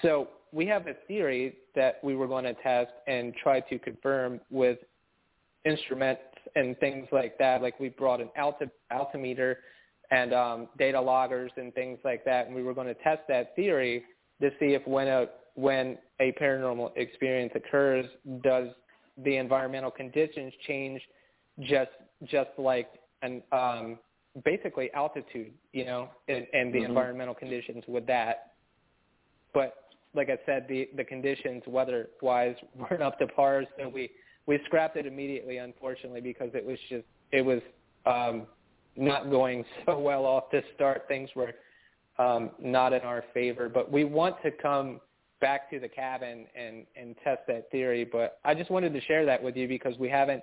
So we have a theory that we were going to test and try to confirm with instruments and things like that. Like we brought an alti- altimeter and um, data loggers and things like that, and we were going to test that theory to see if when a when a paranormal experience occurs, does the environmental conditions change just just like an um, basically altitude, you know, and, and the Mhm. environmental conditions with that. But like I said, the the conditions weather wise weren't up to par, so we we scrapped it immediately, unfortunately, because it was just it was um, not going so well off to start. Things were um, not in our favor, but we want to come back to the cabin and and test that theory. But I just wanted to share that with you because we haven't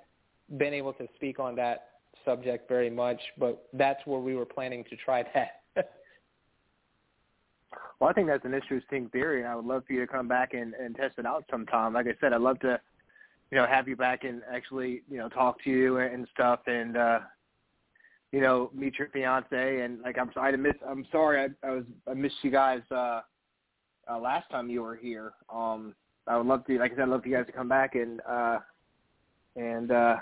been able to speak on that subject very much, but that's where we were planning to try that. Well, I think that's an interesting theory, and I would love for you to come back and, and test it out sometime. Like I said, I'd love to, you know, have you back and actually, you know, talk to you and stuff, and uh, you know, meet your fiance. And like, I'm sorry, I miss. I'm sorry, I, I was I missed you guys uh, uh, last time you were here. Um, I would love to, like I said, I'd love for you guys to come back and uh, and uh,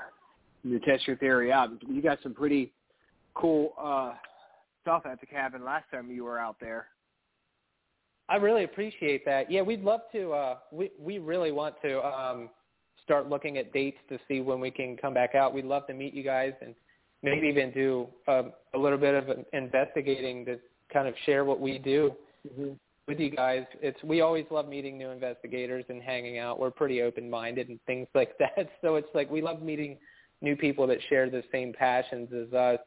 you test your theory out. You got some pretty cool uh, stuff at the cabin last time you were out there. I really appreciate that. Yeah, we'd love to. Uh, we we really want to um, start looking at dates to see when we can come back out. We'd love to meet you guys and maybe even do um, a little bit of investigating to kind of share what we do. with you guys. It's we always love meeting new investigators and hanging out. We're pretty open minded and things like that. So it's like we love meeting new people that share the same passions as us.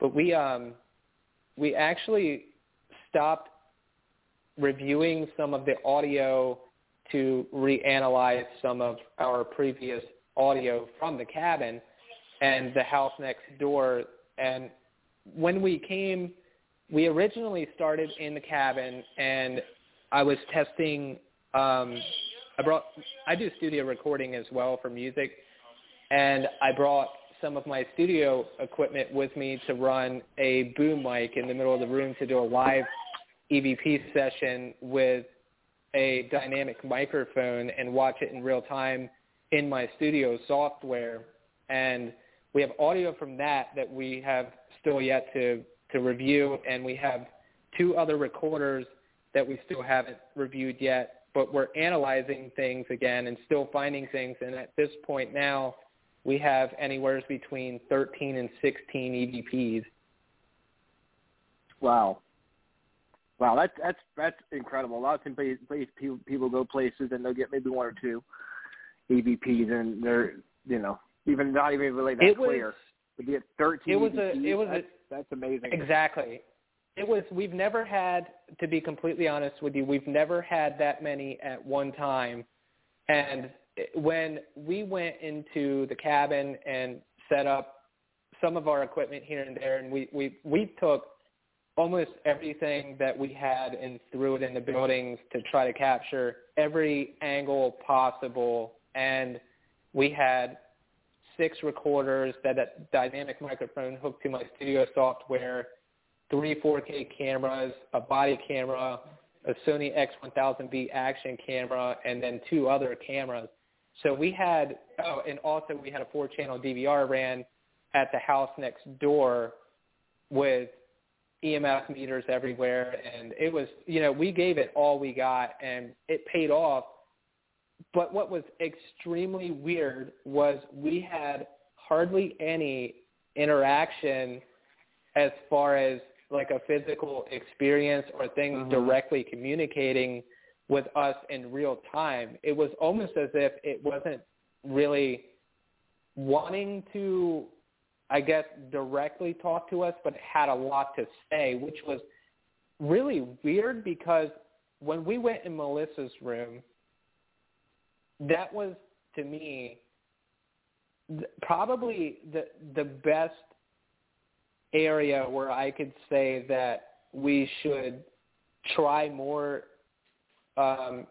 But we um we actually stopped reviewing some of the audio to reanalyze some of our previous audio from the cabin and the house next door. And when we came, we originally started in the cabin, and I was testing. Um, I brought. I do studio recording as well for music, and I brought some of my studio equipment with me to run a boom mic in the middle of the room to do a live EVP session with a dynamic microphone and watch it in real time in my studio software. And we have audio from that that we have still yet to, to review, and we have two other recorders that we still haven't reviewed yet, but we're analyzing things again and still finding things. And at this point now, we have anywhere between 13 and 16 EVPs. Wow. Wow, that's that's that's incredible. A lot of times people people go places and they'll get maybe one or two EVPs and they're you know even not even really that it was, clear. To get thirteen it was EVPs, a it was that's, a, that's amazing. Exactly. It was we've never had to be completely honest with you, we've never had that many at one time. And when we went into the cabin and set up some of our equipment here and there and we we we took almost everything that we had and threw it in the buildings to try to capture every angle possible. And we had six recorders that a dynamic microphone hooked to my studio software, three 4K cameras, a body camera, a Sony X1000V action camera, and then two other cameras. So we had, oh, and also we had a four-channel DVR ran at the house next door with EMF meters everywhere, and it was, you know, we gave it all we got, and it paid off. But what was extremely weird was we had hardly any interaction as far as like a physical experience or things Mhm. directly communicating with us in real time. It was almost as if it wasn't really wanting to I guess, directly talk to us, but it had a lot to say, which was really weird because when we went in Melissa's room, that was to me probably the the best area where I could say that we should try more um,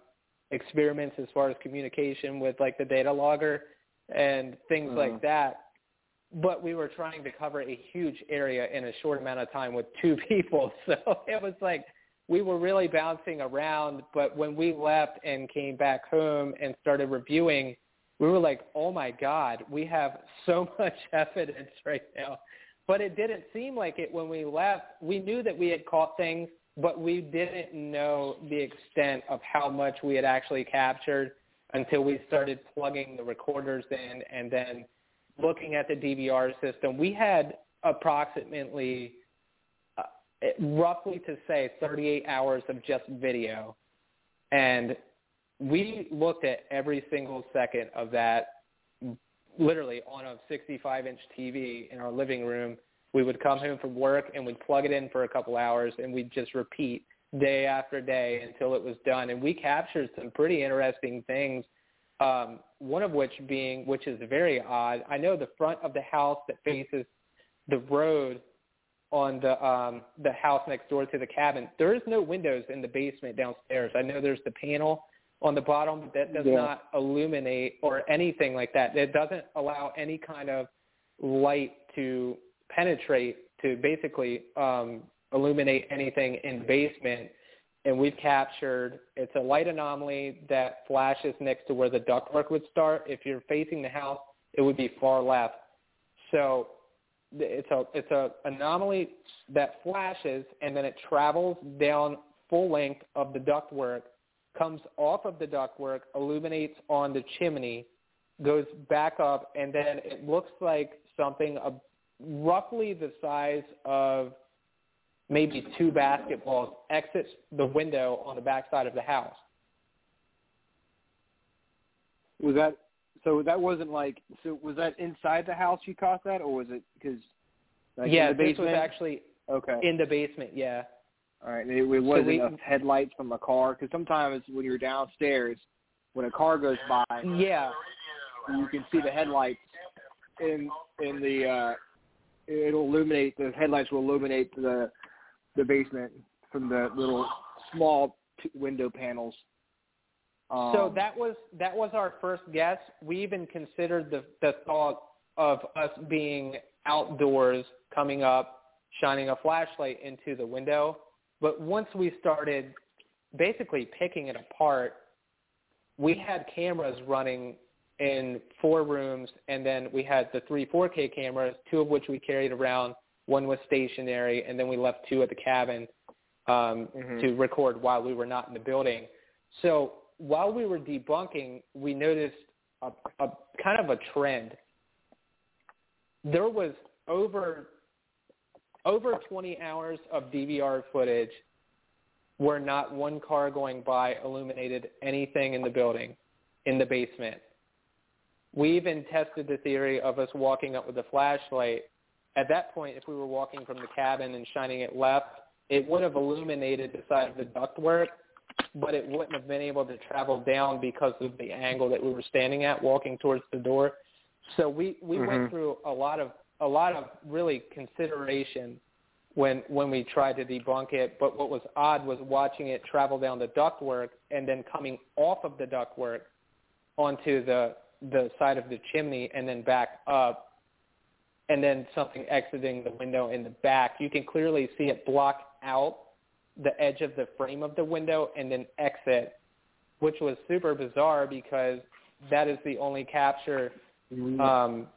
experiments as far as communication with like the data logger and things Mhm. like that but we were trying to cover a huge area in a short amount of time with two people. So it was like we were really bouncing around. But when we left and came back home and started reviewing, we were like, oh my God, we have so much evidence right now. But it didn't seem like it when we left. We knew that we had caught things, but we didn't know the extent of how much we had actually captured until we started plugging the recorders in and then looking at the DVR system, we had approximately, uh, roughly to say, 38 hours of just video. And we looked at every single second of that literally on a 65-inch TV in our living room. We would come home from work and we'd plug it in for a couple hours and we'd just repeat day after day until it was done. And we captured some pretty interesting things um, one of which being, which is very odd. I know the front of the house that faces the road on the um, the house next door to the cabin. There is no windows in the basement downstairs. I know there's the panel on the bottom, but that does Yeah. not illuminate or anything like that. It doesn't allow any kind of light to penetrate to basically um, illuminate anything in the basement and we've captured it's a light anomaly that flashes next to where the ductwork would start. If you're facing the house, it would be far left. So it's a it's a anomaly that flashes and then it travels down full length of the ductwork, comes off of the ductwork, illuminates on the chimney, goes back up, and then it looks like something roughly the size of maybe two basketballs exits the window on the backside of the house. Was that so? That wasn't like so. Was that inside the house you caught that, or was it because? Like yeah, in the this was actually okay. in the basement. Yeah. All right, it, it wasn't we- a headlights from a car because sometimes when you're downstairs, when a car goes by, Yeah. you can see the headlights in in the. uh It'll illuminate the headlights will illuminate the the basement from the little small t- window panels. Um, So that was that was our first guess. We even considered the the thought of us being outdoors, coming up, shining a flashlight into the window. But once we started basically picking it apart, we had cameras running in four rooms, and then we had the three 4K cameras, two of which we carried around. One was stationary, and then we left two at the cabin um, Mhm. to record while we were not in the building. So while we were debunking, we noticed a, a kind of a trend. There was over over 20 hours of DVR footage where not one car going by illuminated anything in the building, in the basement. We even tested the theory of us walking up with a flashlight. At that point, if we were walking from the cabin and shining it left, it would have illuminated the side of the ductwork, but it wouldn't have been able to travel down because of the angle that we were standing at, walking towards the door. So we we Mhm. went through a lot of a lot of really consideration when when we tried to debunk it. But what was odd was watching it travel down the ductwork and then coming off of the ductwork onto the the side of the chimney and then back up and then something exiting the window in the back. You can clearly see it block out the edge of the frame of the window and then exit, which was super bizarre because that is the only capture um,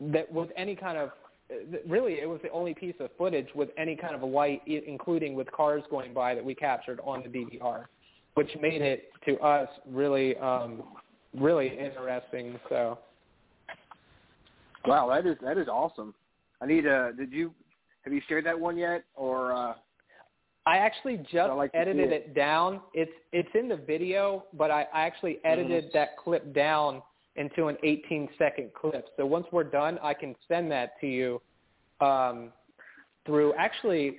that with any kind of really it was the only piece of footage with any kind of light, including with cars going by that we captured on the DVR, which made it to us really um, really interesting. So wow, that is that is awesome. I need uh Did you have you shared that one yet, or uh I actually just I'd like edited it. it. down. It's it's in the video, but I, I actually Mm-hmm. edited that clip down into an 18 second clip. So once we're done, I can send that to you um, through. Actually,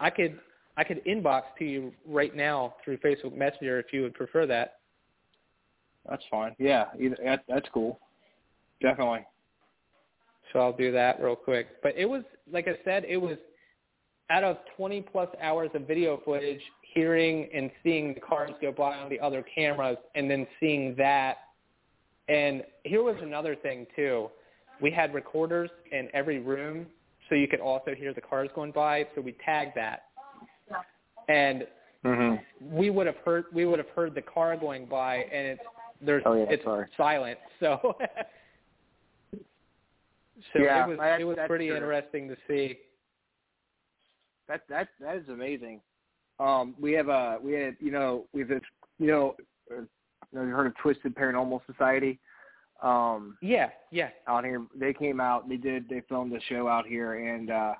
I could I could inbox to you right now through Facebook Messenger if you would prefer that. That's fine? Yeah, either, that, that's cool. Definitely. So I'll do that real quick. But it was like I said, it was out of 20 plus hours of video footage, hearing and seeing the cars go by on the other cameras, and then seeing that. And here was another thing too. We had recorders in every room, so you could also hear the cars going by. So we tagged that, and Mhm. we would have heard we would have heard the car going by, and it's there's Oh, yeah, it's sorry. silent. So. So Yeah, it was that- it was pretty true. interesting to see. That that that is amazing. Um, we have a we had you know we have this you know uh, you know you heard of Twisted Paranormal Society. Um, Yeah, yeah. out here. They came out. They did. They filmed a show out here, and uh,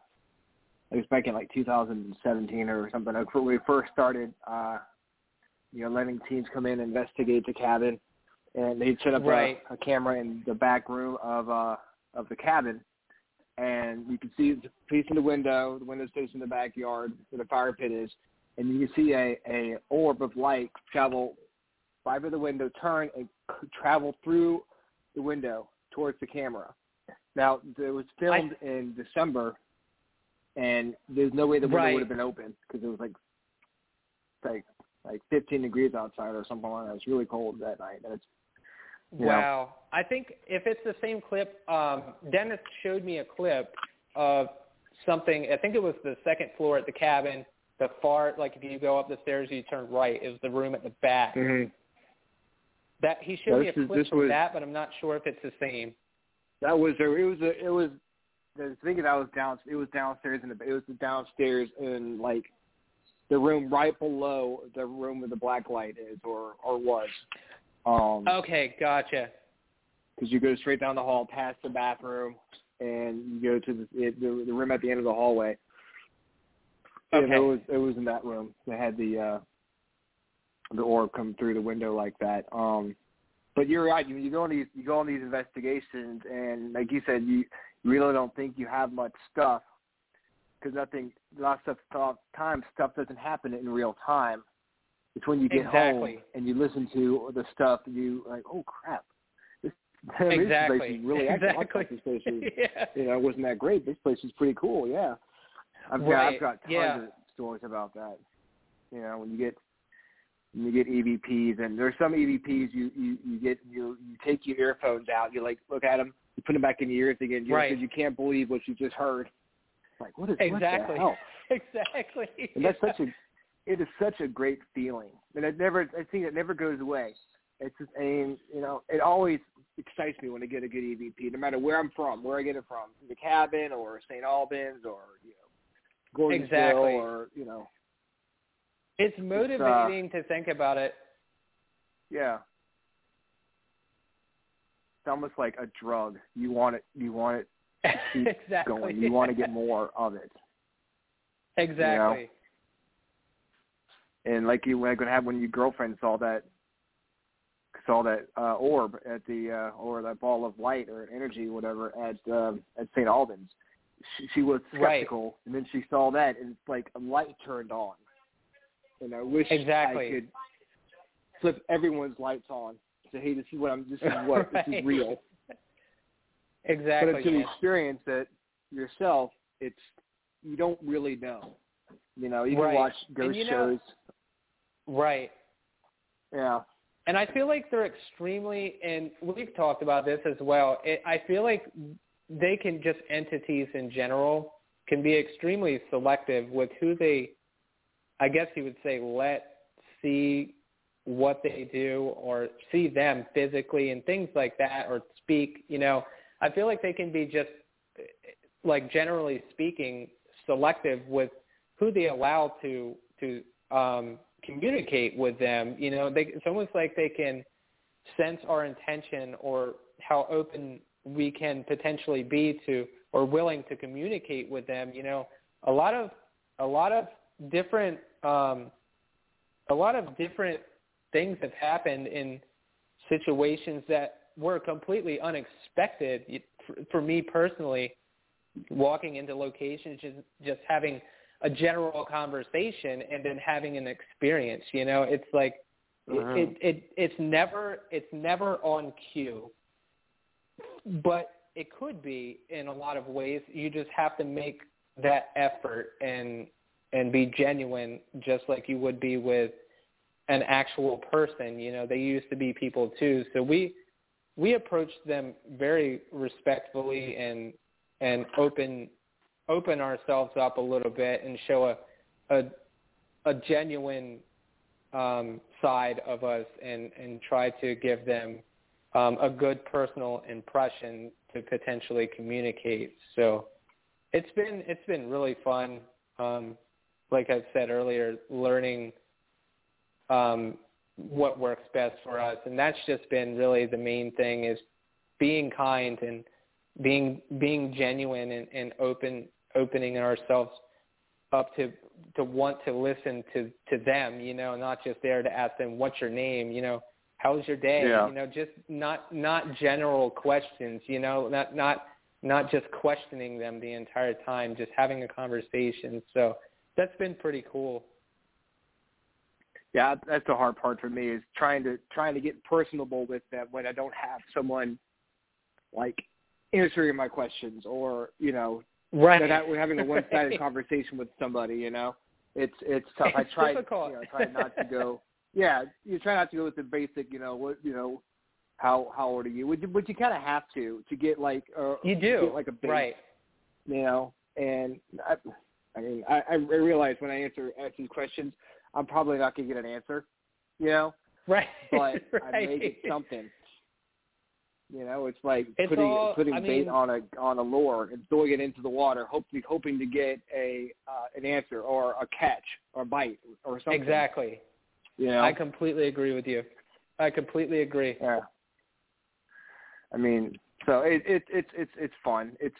it was back in like 2017 or something. Like, we first started, uh, you know, letting teams come in and investigate the cabin, and they'd set up Right. a, a camera in the back room of uh of the cabin, and you can see it's facing the window. The window's facing the backyard where the fire pit is, and you can see a a orb of light travel right by the window, turn and travel through the window towards the camera. Now, it was filmed in December, and there's no way the window Right. would have been open because it was like like like 15 degrees outside or something like that. It was really cold that night. And it's you know, Wow. I think if it's the same clip, um, Dennis showed me a clip of something. I think it was the second floor at the cabin. The far, like if you go up the stairs, you turn right. It was the room at the back. mhm. That he showed me a This is- clip this from was- that, but I'm not sure if it's the same. that was a, it was a, it was the thing that I was down it was downstairs in the it was the downstairs in like the room right below the room where the black light is or or was. Um, Okay, gotcha. because you go straight down the hall past the bathroom and you go to the, it, the the room at the end of the hallway. Yeah, Okay. it was it was in that room. They had the uh the orb come through the window like that. Um but you're right. You, you go on these you go on these investigations, and like you said, you, you really don't think you have much stuff because nothing. A lot of stuff times stuff doesn't happen in real time. It's when you get Exactly. home and you listen to the stuff and you like. Oh crap! This, I Exactly. Place is really. I Exactly. This place is yeah. you know, it wasn't that great. This place is pretty cool. Yeah, I've got Right, I've got tons yeah. of stories about that. You know, when you get when you get EVPs, and there's some EVPs you you you get you you take your earphones out, you like look at them, you put them back in your ears again, you Right. because you can't believe what you just heard. Like what is Exactly. What? Exactly. And that's Yeah. such a it is such a great feeling, and it never I think it never goes away. It's just, I mean, you know, it always excites me when I get a good EVP, no matter where I'm from, where I get it from, the cabin or St. Albans or you know, Gordonsville Exactly. or you know, It's uh, motivating to think about it. yeah. It's almost like a drug. You want it. You want it keep exactly. going. You want to get more of it. Exactly. And like you were going to have when your girlfriend saw that saw that uh, orb at the uh, or that ball of light or energy, whatever, at um, at St. Albans. She, she was Right. skeptical, and then she saw that, and it's like a light turned on. And I wish Exactly. I could flip everyone's lights on. Say, hey, this is what I'm. This is what this is real. Exactly. But until you experience it yourself, it's you don't really know. You know, you can Right. watch ghost you know- shows. Right. Yeah. And I feel like they're extremely, and we've talked about this as well. It, I feel like they can just entities in general can be extremely selective with who they, I guess you would say, let see what they do or see them physically and things like that or speak. You know, I feel like they can be just, like generally speaking, selective with who they allow to to um, communicate with them. You know, they, it's almost like they can sense our intention or how open we can potentially be to or willing to communicate with them. You know, a lot of a lot of different um, a lot of different things have happened in situations that were completely unexpected for, for me personally walking into locations just just having a general conversation and then having an experience you know? It's like Mhm. it, it it it's never it's never on cue. But it could be in a lot of ways. You just have to make that effort and and be genuine just like you would be with an actual person you know? They used to be people too. So we we approached them very respectfully and and open open ourselves up a little bit and show a a, a genuine um, side of us and and try to give them um, a good personal impression to potentially communicate. So it's been it's been really fun. Um, like I said earlier, learning um, what works best for us, and that's just been really the main thing is being kind and being being genuine and, and open opening ourselves up to to want to listen to to them you know not just there to ask them what's your name? You know how's your day? Yeah. you know just not not general questions you know not not not just questioning them the entire time just having a conversation. So that's been pretty cool. Yeah, that's the hard part for me is trying to trying to get personable with them when I don't have someone like answering my questions or you know right that I- we're having a one-sided conversation with somebody. You know, it's it's tough. I try difficult. you know try not to go. Yeah, you try not to go with the basic. You know what you know. How how old are you? Would you would you kind of have to to get like uh, you do like a base, right you know, and I, I mean, I, I realize when I answer ask these questions, I'm probably not going to get an answer, you know, right but right. I make it something. You know, it's like It's putting all- putting I bait mean- on a on a lure and throwing it into the water, hopefully hoping to get a uh, an answer or a catch or a bite or something. exactly You know, I completely agree with you I completely agree yeah. I mean, so it, it it's it's it's fun. It's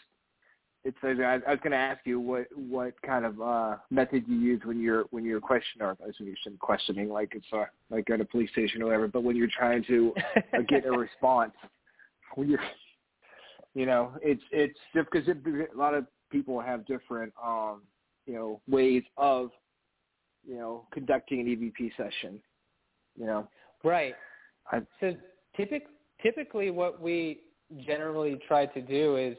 it's I, I was going to ask you what what kind of uh method you use when you're when you're questioning or as you questioning like it's uh, like at a police station or whatever, but when you're trying to uh, get a response, you're know it's it's just because it, a lot of people have different um you know ways of you know conducting an EVP session, you know. Right. I, So typic, typically what we generally try to do is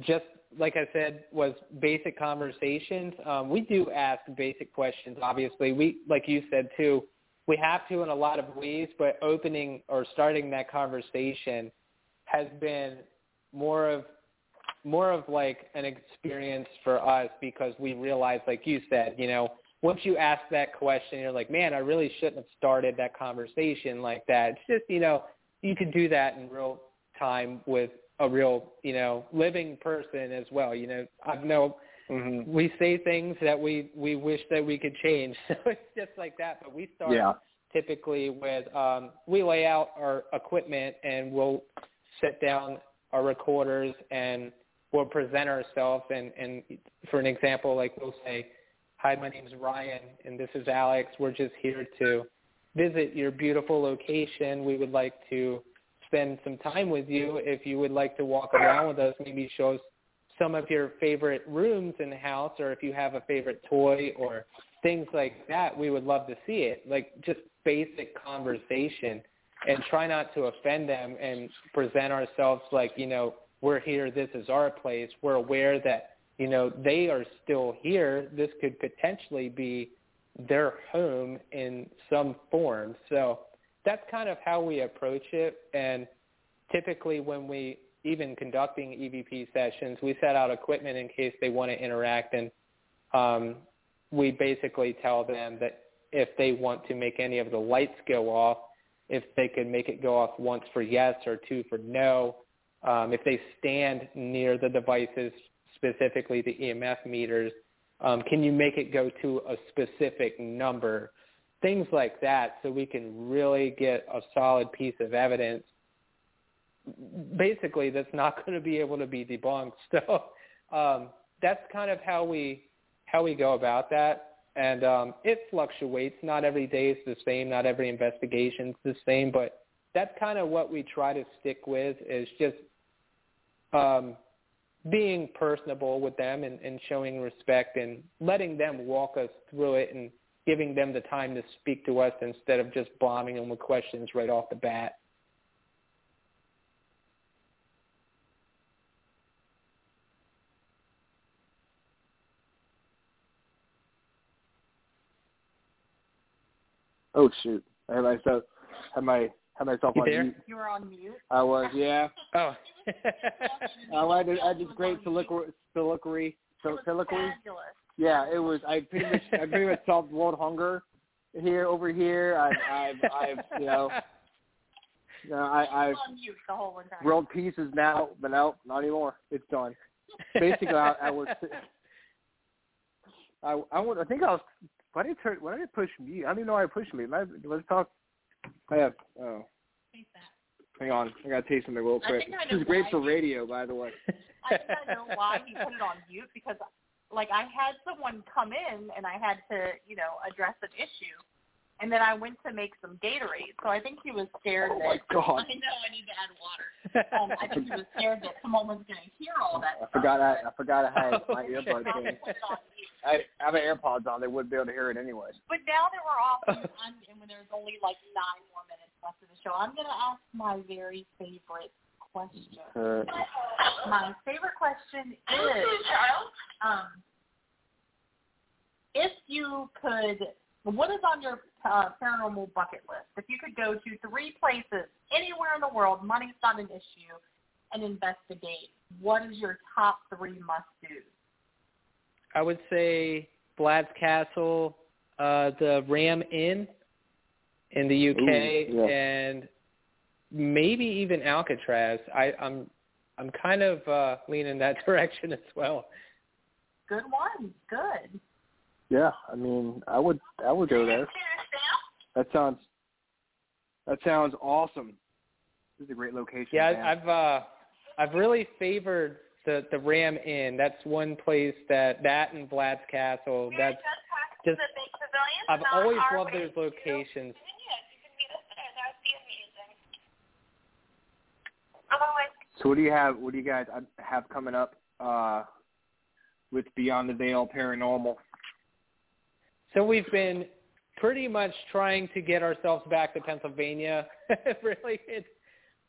just like I said was basic conversations. Um, we do ask basic questions. Obviously, we like you said too. We have to in a lot of ways, but opening or starting that conversation has been more of more of like an experience for us because we realize, like you said, you know, once you ask that question, you're like, man, I really shouldn't have started that conversation like that. It's just, you know, you can do that in real time with a real, you know, living person as well. You know, I know mm-hmm. we say things that we we wish that we could change. So it's just like that. But we start yeah. typically with um, we lay out our equipment and we'll sit down our recorders and we'll present ourselves and, and for an example, like we'll say, Hi, my name is Ryan and this is Alex. We're just here to visit your beautiful location. We would like to spend some time with you. If you would like to walk around with us, maybe show us some of your favorite rooms in the house or if you have a favorite toy or things like that, we would love to see it. Like just basic conversation and try not to offend them and present ourselves like, you know, we're here, this is our place. We're aware that, you know, they are still here. This could potentially be their home in some form. So that's kind of how we approach it. And typically when we even conducting EVP sessions, we set out equipment in case they want to interact and um, we basically tell them that if they want to make any of the lights go off, if they could make it go off once for yes or two for no, um, if they stand near the devices, specifically the EMF meters, um, can you make it go to a specific number? Things like that so we can really get a solid piece of evidence basically that's not going to be able to be debunked. So um, that's kind of how we how we go about that. And um, it fluctuates. Not every day is the same. Not every investigation is the same. But that's kind of what we try to stick with is just um, being personable with them and, and showing respect and letting them walk us through it and giving them the time to speak to us instead of just bombing them with questions right off the bat. Oh shoot! I had myself had my had myself You on there? mute. You were on mute. I was, yeah. Oh. I had I had this great soliloquy, soliloquy, It was soliloquy. fabulous. Yeah, it was. I pretty much I pretty much solved world hunger here over here. I've I've I've you know. You know, I, I I've was on mute the whole entire world peace is now, but no, not anymore. It's done. Basically, I, I was. I I would. I think I was. Why did turn? Why did I push me? I don't even know why I pushed me. Let's talk. I have. Oh, that. hang on. I gotta taste something real quick. This is great for he- radio, by the way. I think I know why he put it on mute because, like, I had someone come in and I had to, you know, address an issue, and then I went to make some Gatorade. So I think he was scared Oh that. my God. I know I need to add water. Um, I think he was scared that someone was going to hear all that. I stuff. forgot. I, I forgot I had my Okay. earbuds in. I put it on mute. I, I have my AirPods on. They wouldn't be able to hear it anyways. But now that we're off and, I'm, and when there's only like nine more minutes left of the show, I'm going to ask my very favorite question. Uh, My favorite question is, um, if you could, what is on your uh, paranormal bucket list? If you could go to three places anywhere in the world, money's not an issue, and investigate, what is your top three must-dos? I would say Vlad's Castle, uh, the Ram Inn in the UK, Ooh, yeah. and maybe even Alcatraz. I, I'm I'm kind of uh, leaning that direction as well. Good one. Good. Yeah, I mean, I would. I would go there. That sounds. That sounds awesome. This is a great location. Yeah, man. I, I've uh, I've really favored the the Ram Inn. That's one place that that and Vlad's Castle. We That's just passed just- the big pavilion. I've always loved those locations. Virginia. If you could meet us there, that would be amazing. Otherwise, So what do you have? What do you guys uh, have coming up uh, with Beyond the Veil Paranormal? So we've been pretty much trying to get ourselves back to Pennsylvania. really, it's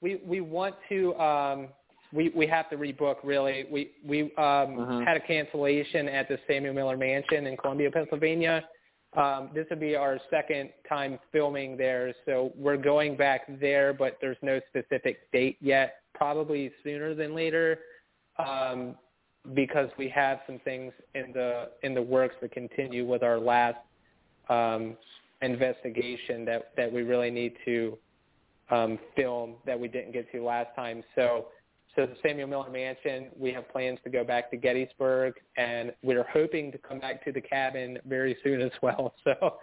we we want to um we we have to rebook really. We we um Mhm. had a cancellation at the Samuel Miller Mansion in Columbia, Pennsylvania. Um this would be our second time filming there, so we're going back there but there's no specific date yet, probably sooner than later. Um because we have some things in the in the works to continue with our last um, investigation that that we really need to um, film that we didn't get to last time. So so the Samuel Miller Mansion, we have plans to go back to Gettysburg, and we're hoping to come back to the cabin very soon as well. So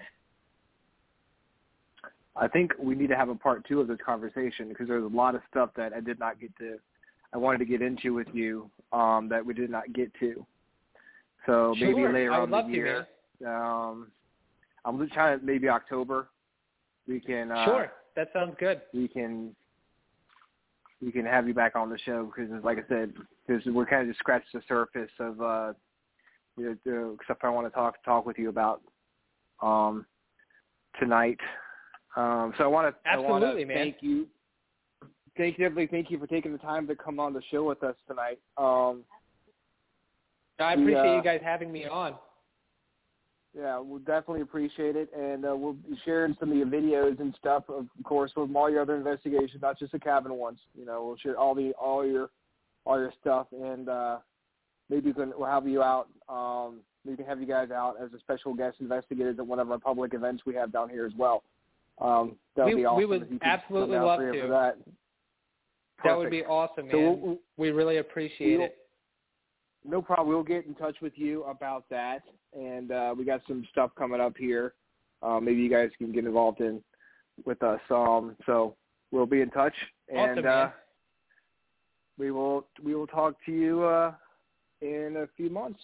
I think we need to have a part two of this conversation because there's a lot of stuff that I did not get to. I wanted to get into with you um, that we did not get to. So maybe later on the to, year. um, I'm trying to maybe October. We can uh, sure, that sounds good. we can we can have you back on the show because, like I said, we're kind of just scratched the surface of uh, you know, stuff I want to talk talk with you about um, tonight. Um, so I want to I want Absolutely, to man. thank you. Thank you, definitely thank you for taking the time to come on the show with us tonight. Um, I We, appreciate uh, you guys having me on. Yeah, we'll definitely appreciate it, and uh, we'll be sharing some of your videos and stuff, of course, from all your other investigations, not just the cabin ones. You know, we'll share all the all your all your stuff, and uh, maybe we can we'll have you out. Um, we can have you guys out as a special guest investigators at one of our public events we have down here as well. Um, that would We- be awesome. we would if you could absolutely love to. For that. That would be awesome, man. So we'll- we'll- really appreciate we'll- it. No problem. We'll get in touch with you about that, and uh, we got some stuff coming up here. Uh, maybe you guys can get involved in with us. Um, so we'll be in touch, and Awesome, uh, we will we will talk to you uh, in a few months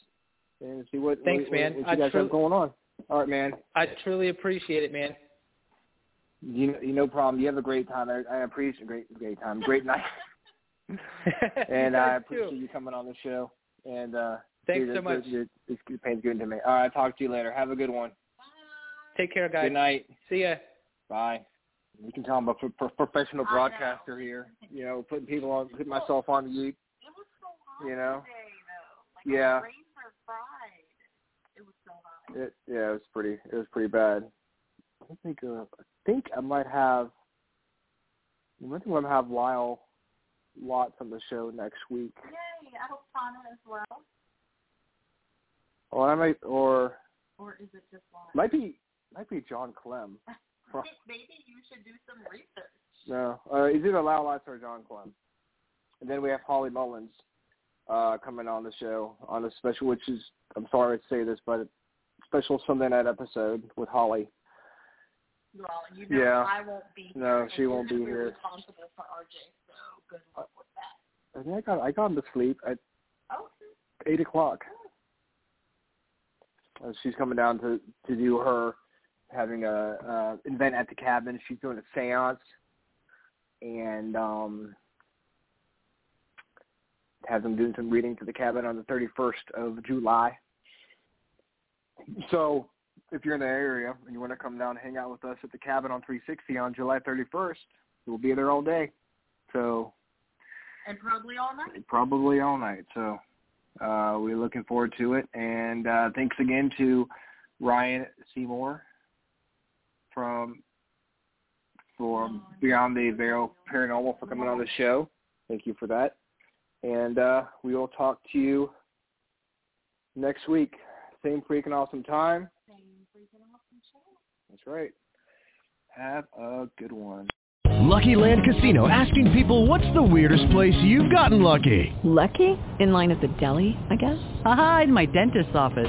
and see what Thanks, what, man. what I you guys tru- have going on. All right, man. I truly appreciate it, man. You you no problem. You have a great time. I, I appreciate a great great time. Great night, and I appreciate too. you coming on the show. And uh, Thanks dude, so much. it- it- This pain's good to me. All right, talk to you later. Have a good one. Take care, guys. Good night. See ya. Bye. You can tell I'm a pro- pro- professional I know. broadcaster here. You know, putting people on, putting myself on the mute. It was so hot You know? today, though. Like Yeah. our brains are fried. It was so hot. It, yeah, it was pretty. It was pretty bad. I think. Uh, I think I might have. I think I'm gonna have Lyle Lots on the show next week. Yay! I hope Tana as well. Or I might, or Or is it just one? might be, might be John Clem. Maybe you should do some research. No, uh, it's either Lyle Lots or John Clem. And then we have Holly Mullins uh, coming on the show on a special, which is I'm sorry to say this, but special Sunday night episode with Holly. Well, you know Yeah. I won't be. No, and she won't be here. responsible for RJ, so good luck with that. I think I got I got him to sleep at Oh, eight o'clock. Uh, she's coming down to to do her having a uh, event at the cabin. She's doing a séance and um has them doing some reading to the cabin on the 31st of July. So, if you're in the area and you want to come down and hang out with us at the cabin on 360 on July 31st, we'll be there all day. So, and probably all night. probably all night. So uh, we're looking forward to it. And uh, thanks again to Ryan Seymore from for Beyond the Veil Paranormal for coming on the show. Thank you for that. And uh, we will talk to you next week. Same freaking awesome time. Same freaking awesome show. That's right. Have a good one. Lucky Land Casino asking people what's the weirdest place you've gotten lucky? Lucky? In line at the deli, I guess? Aha, in my dentist's office.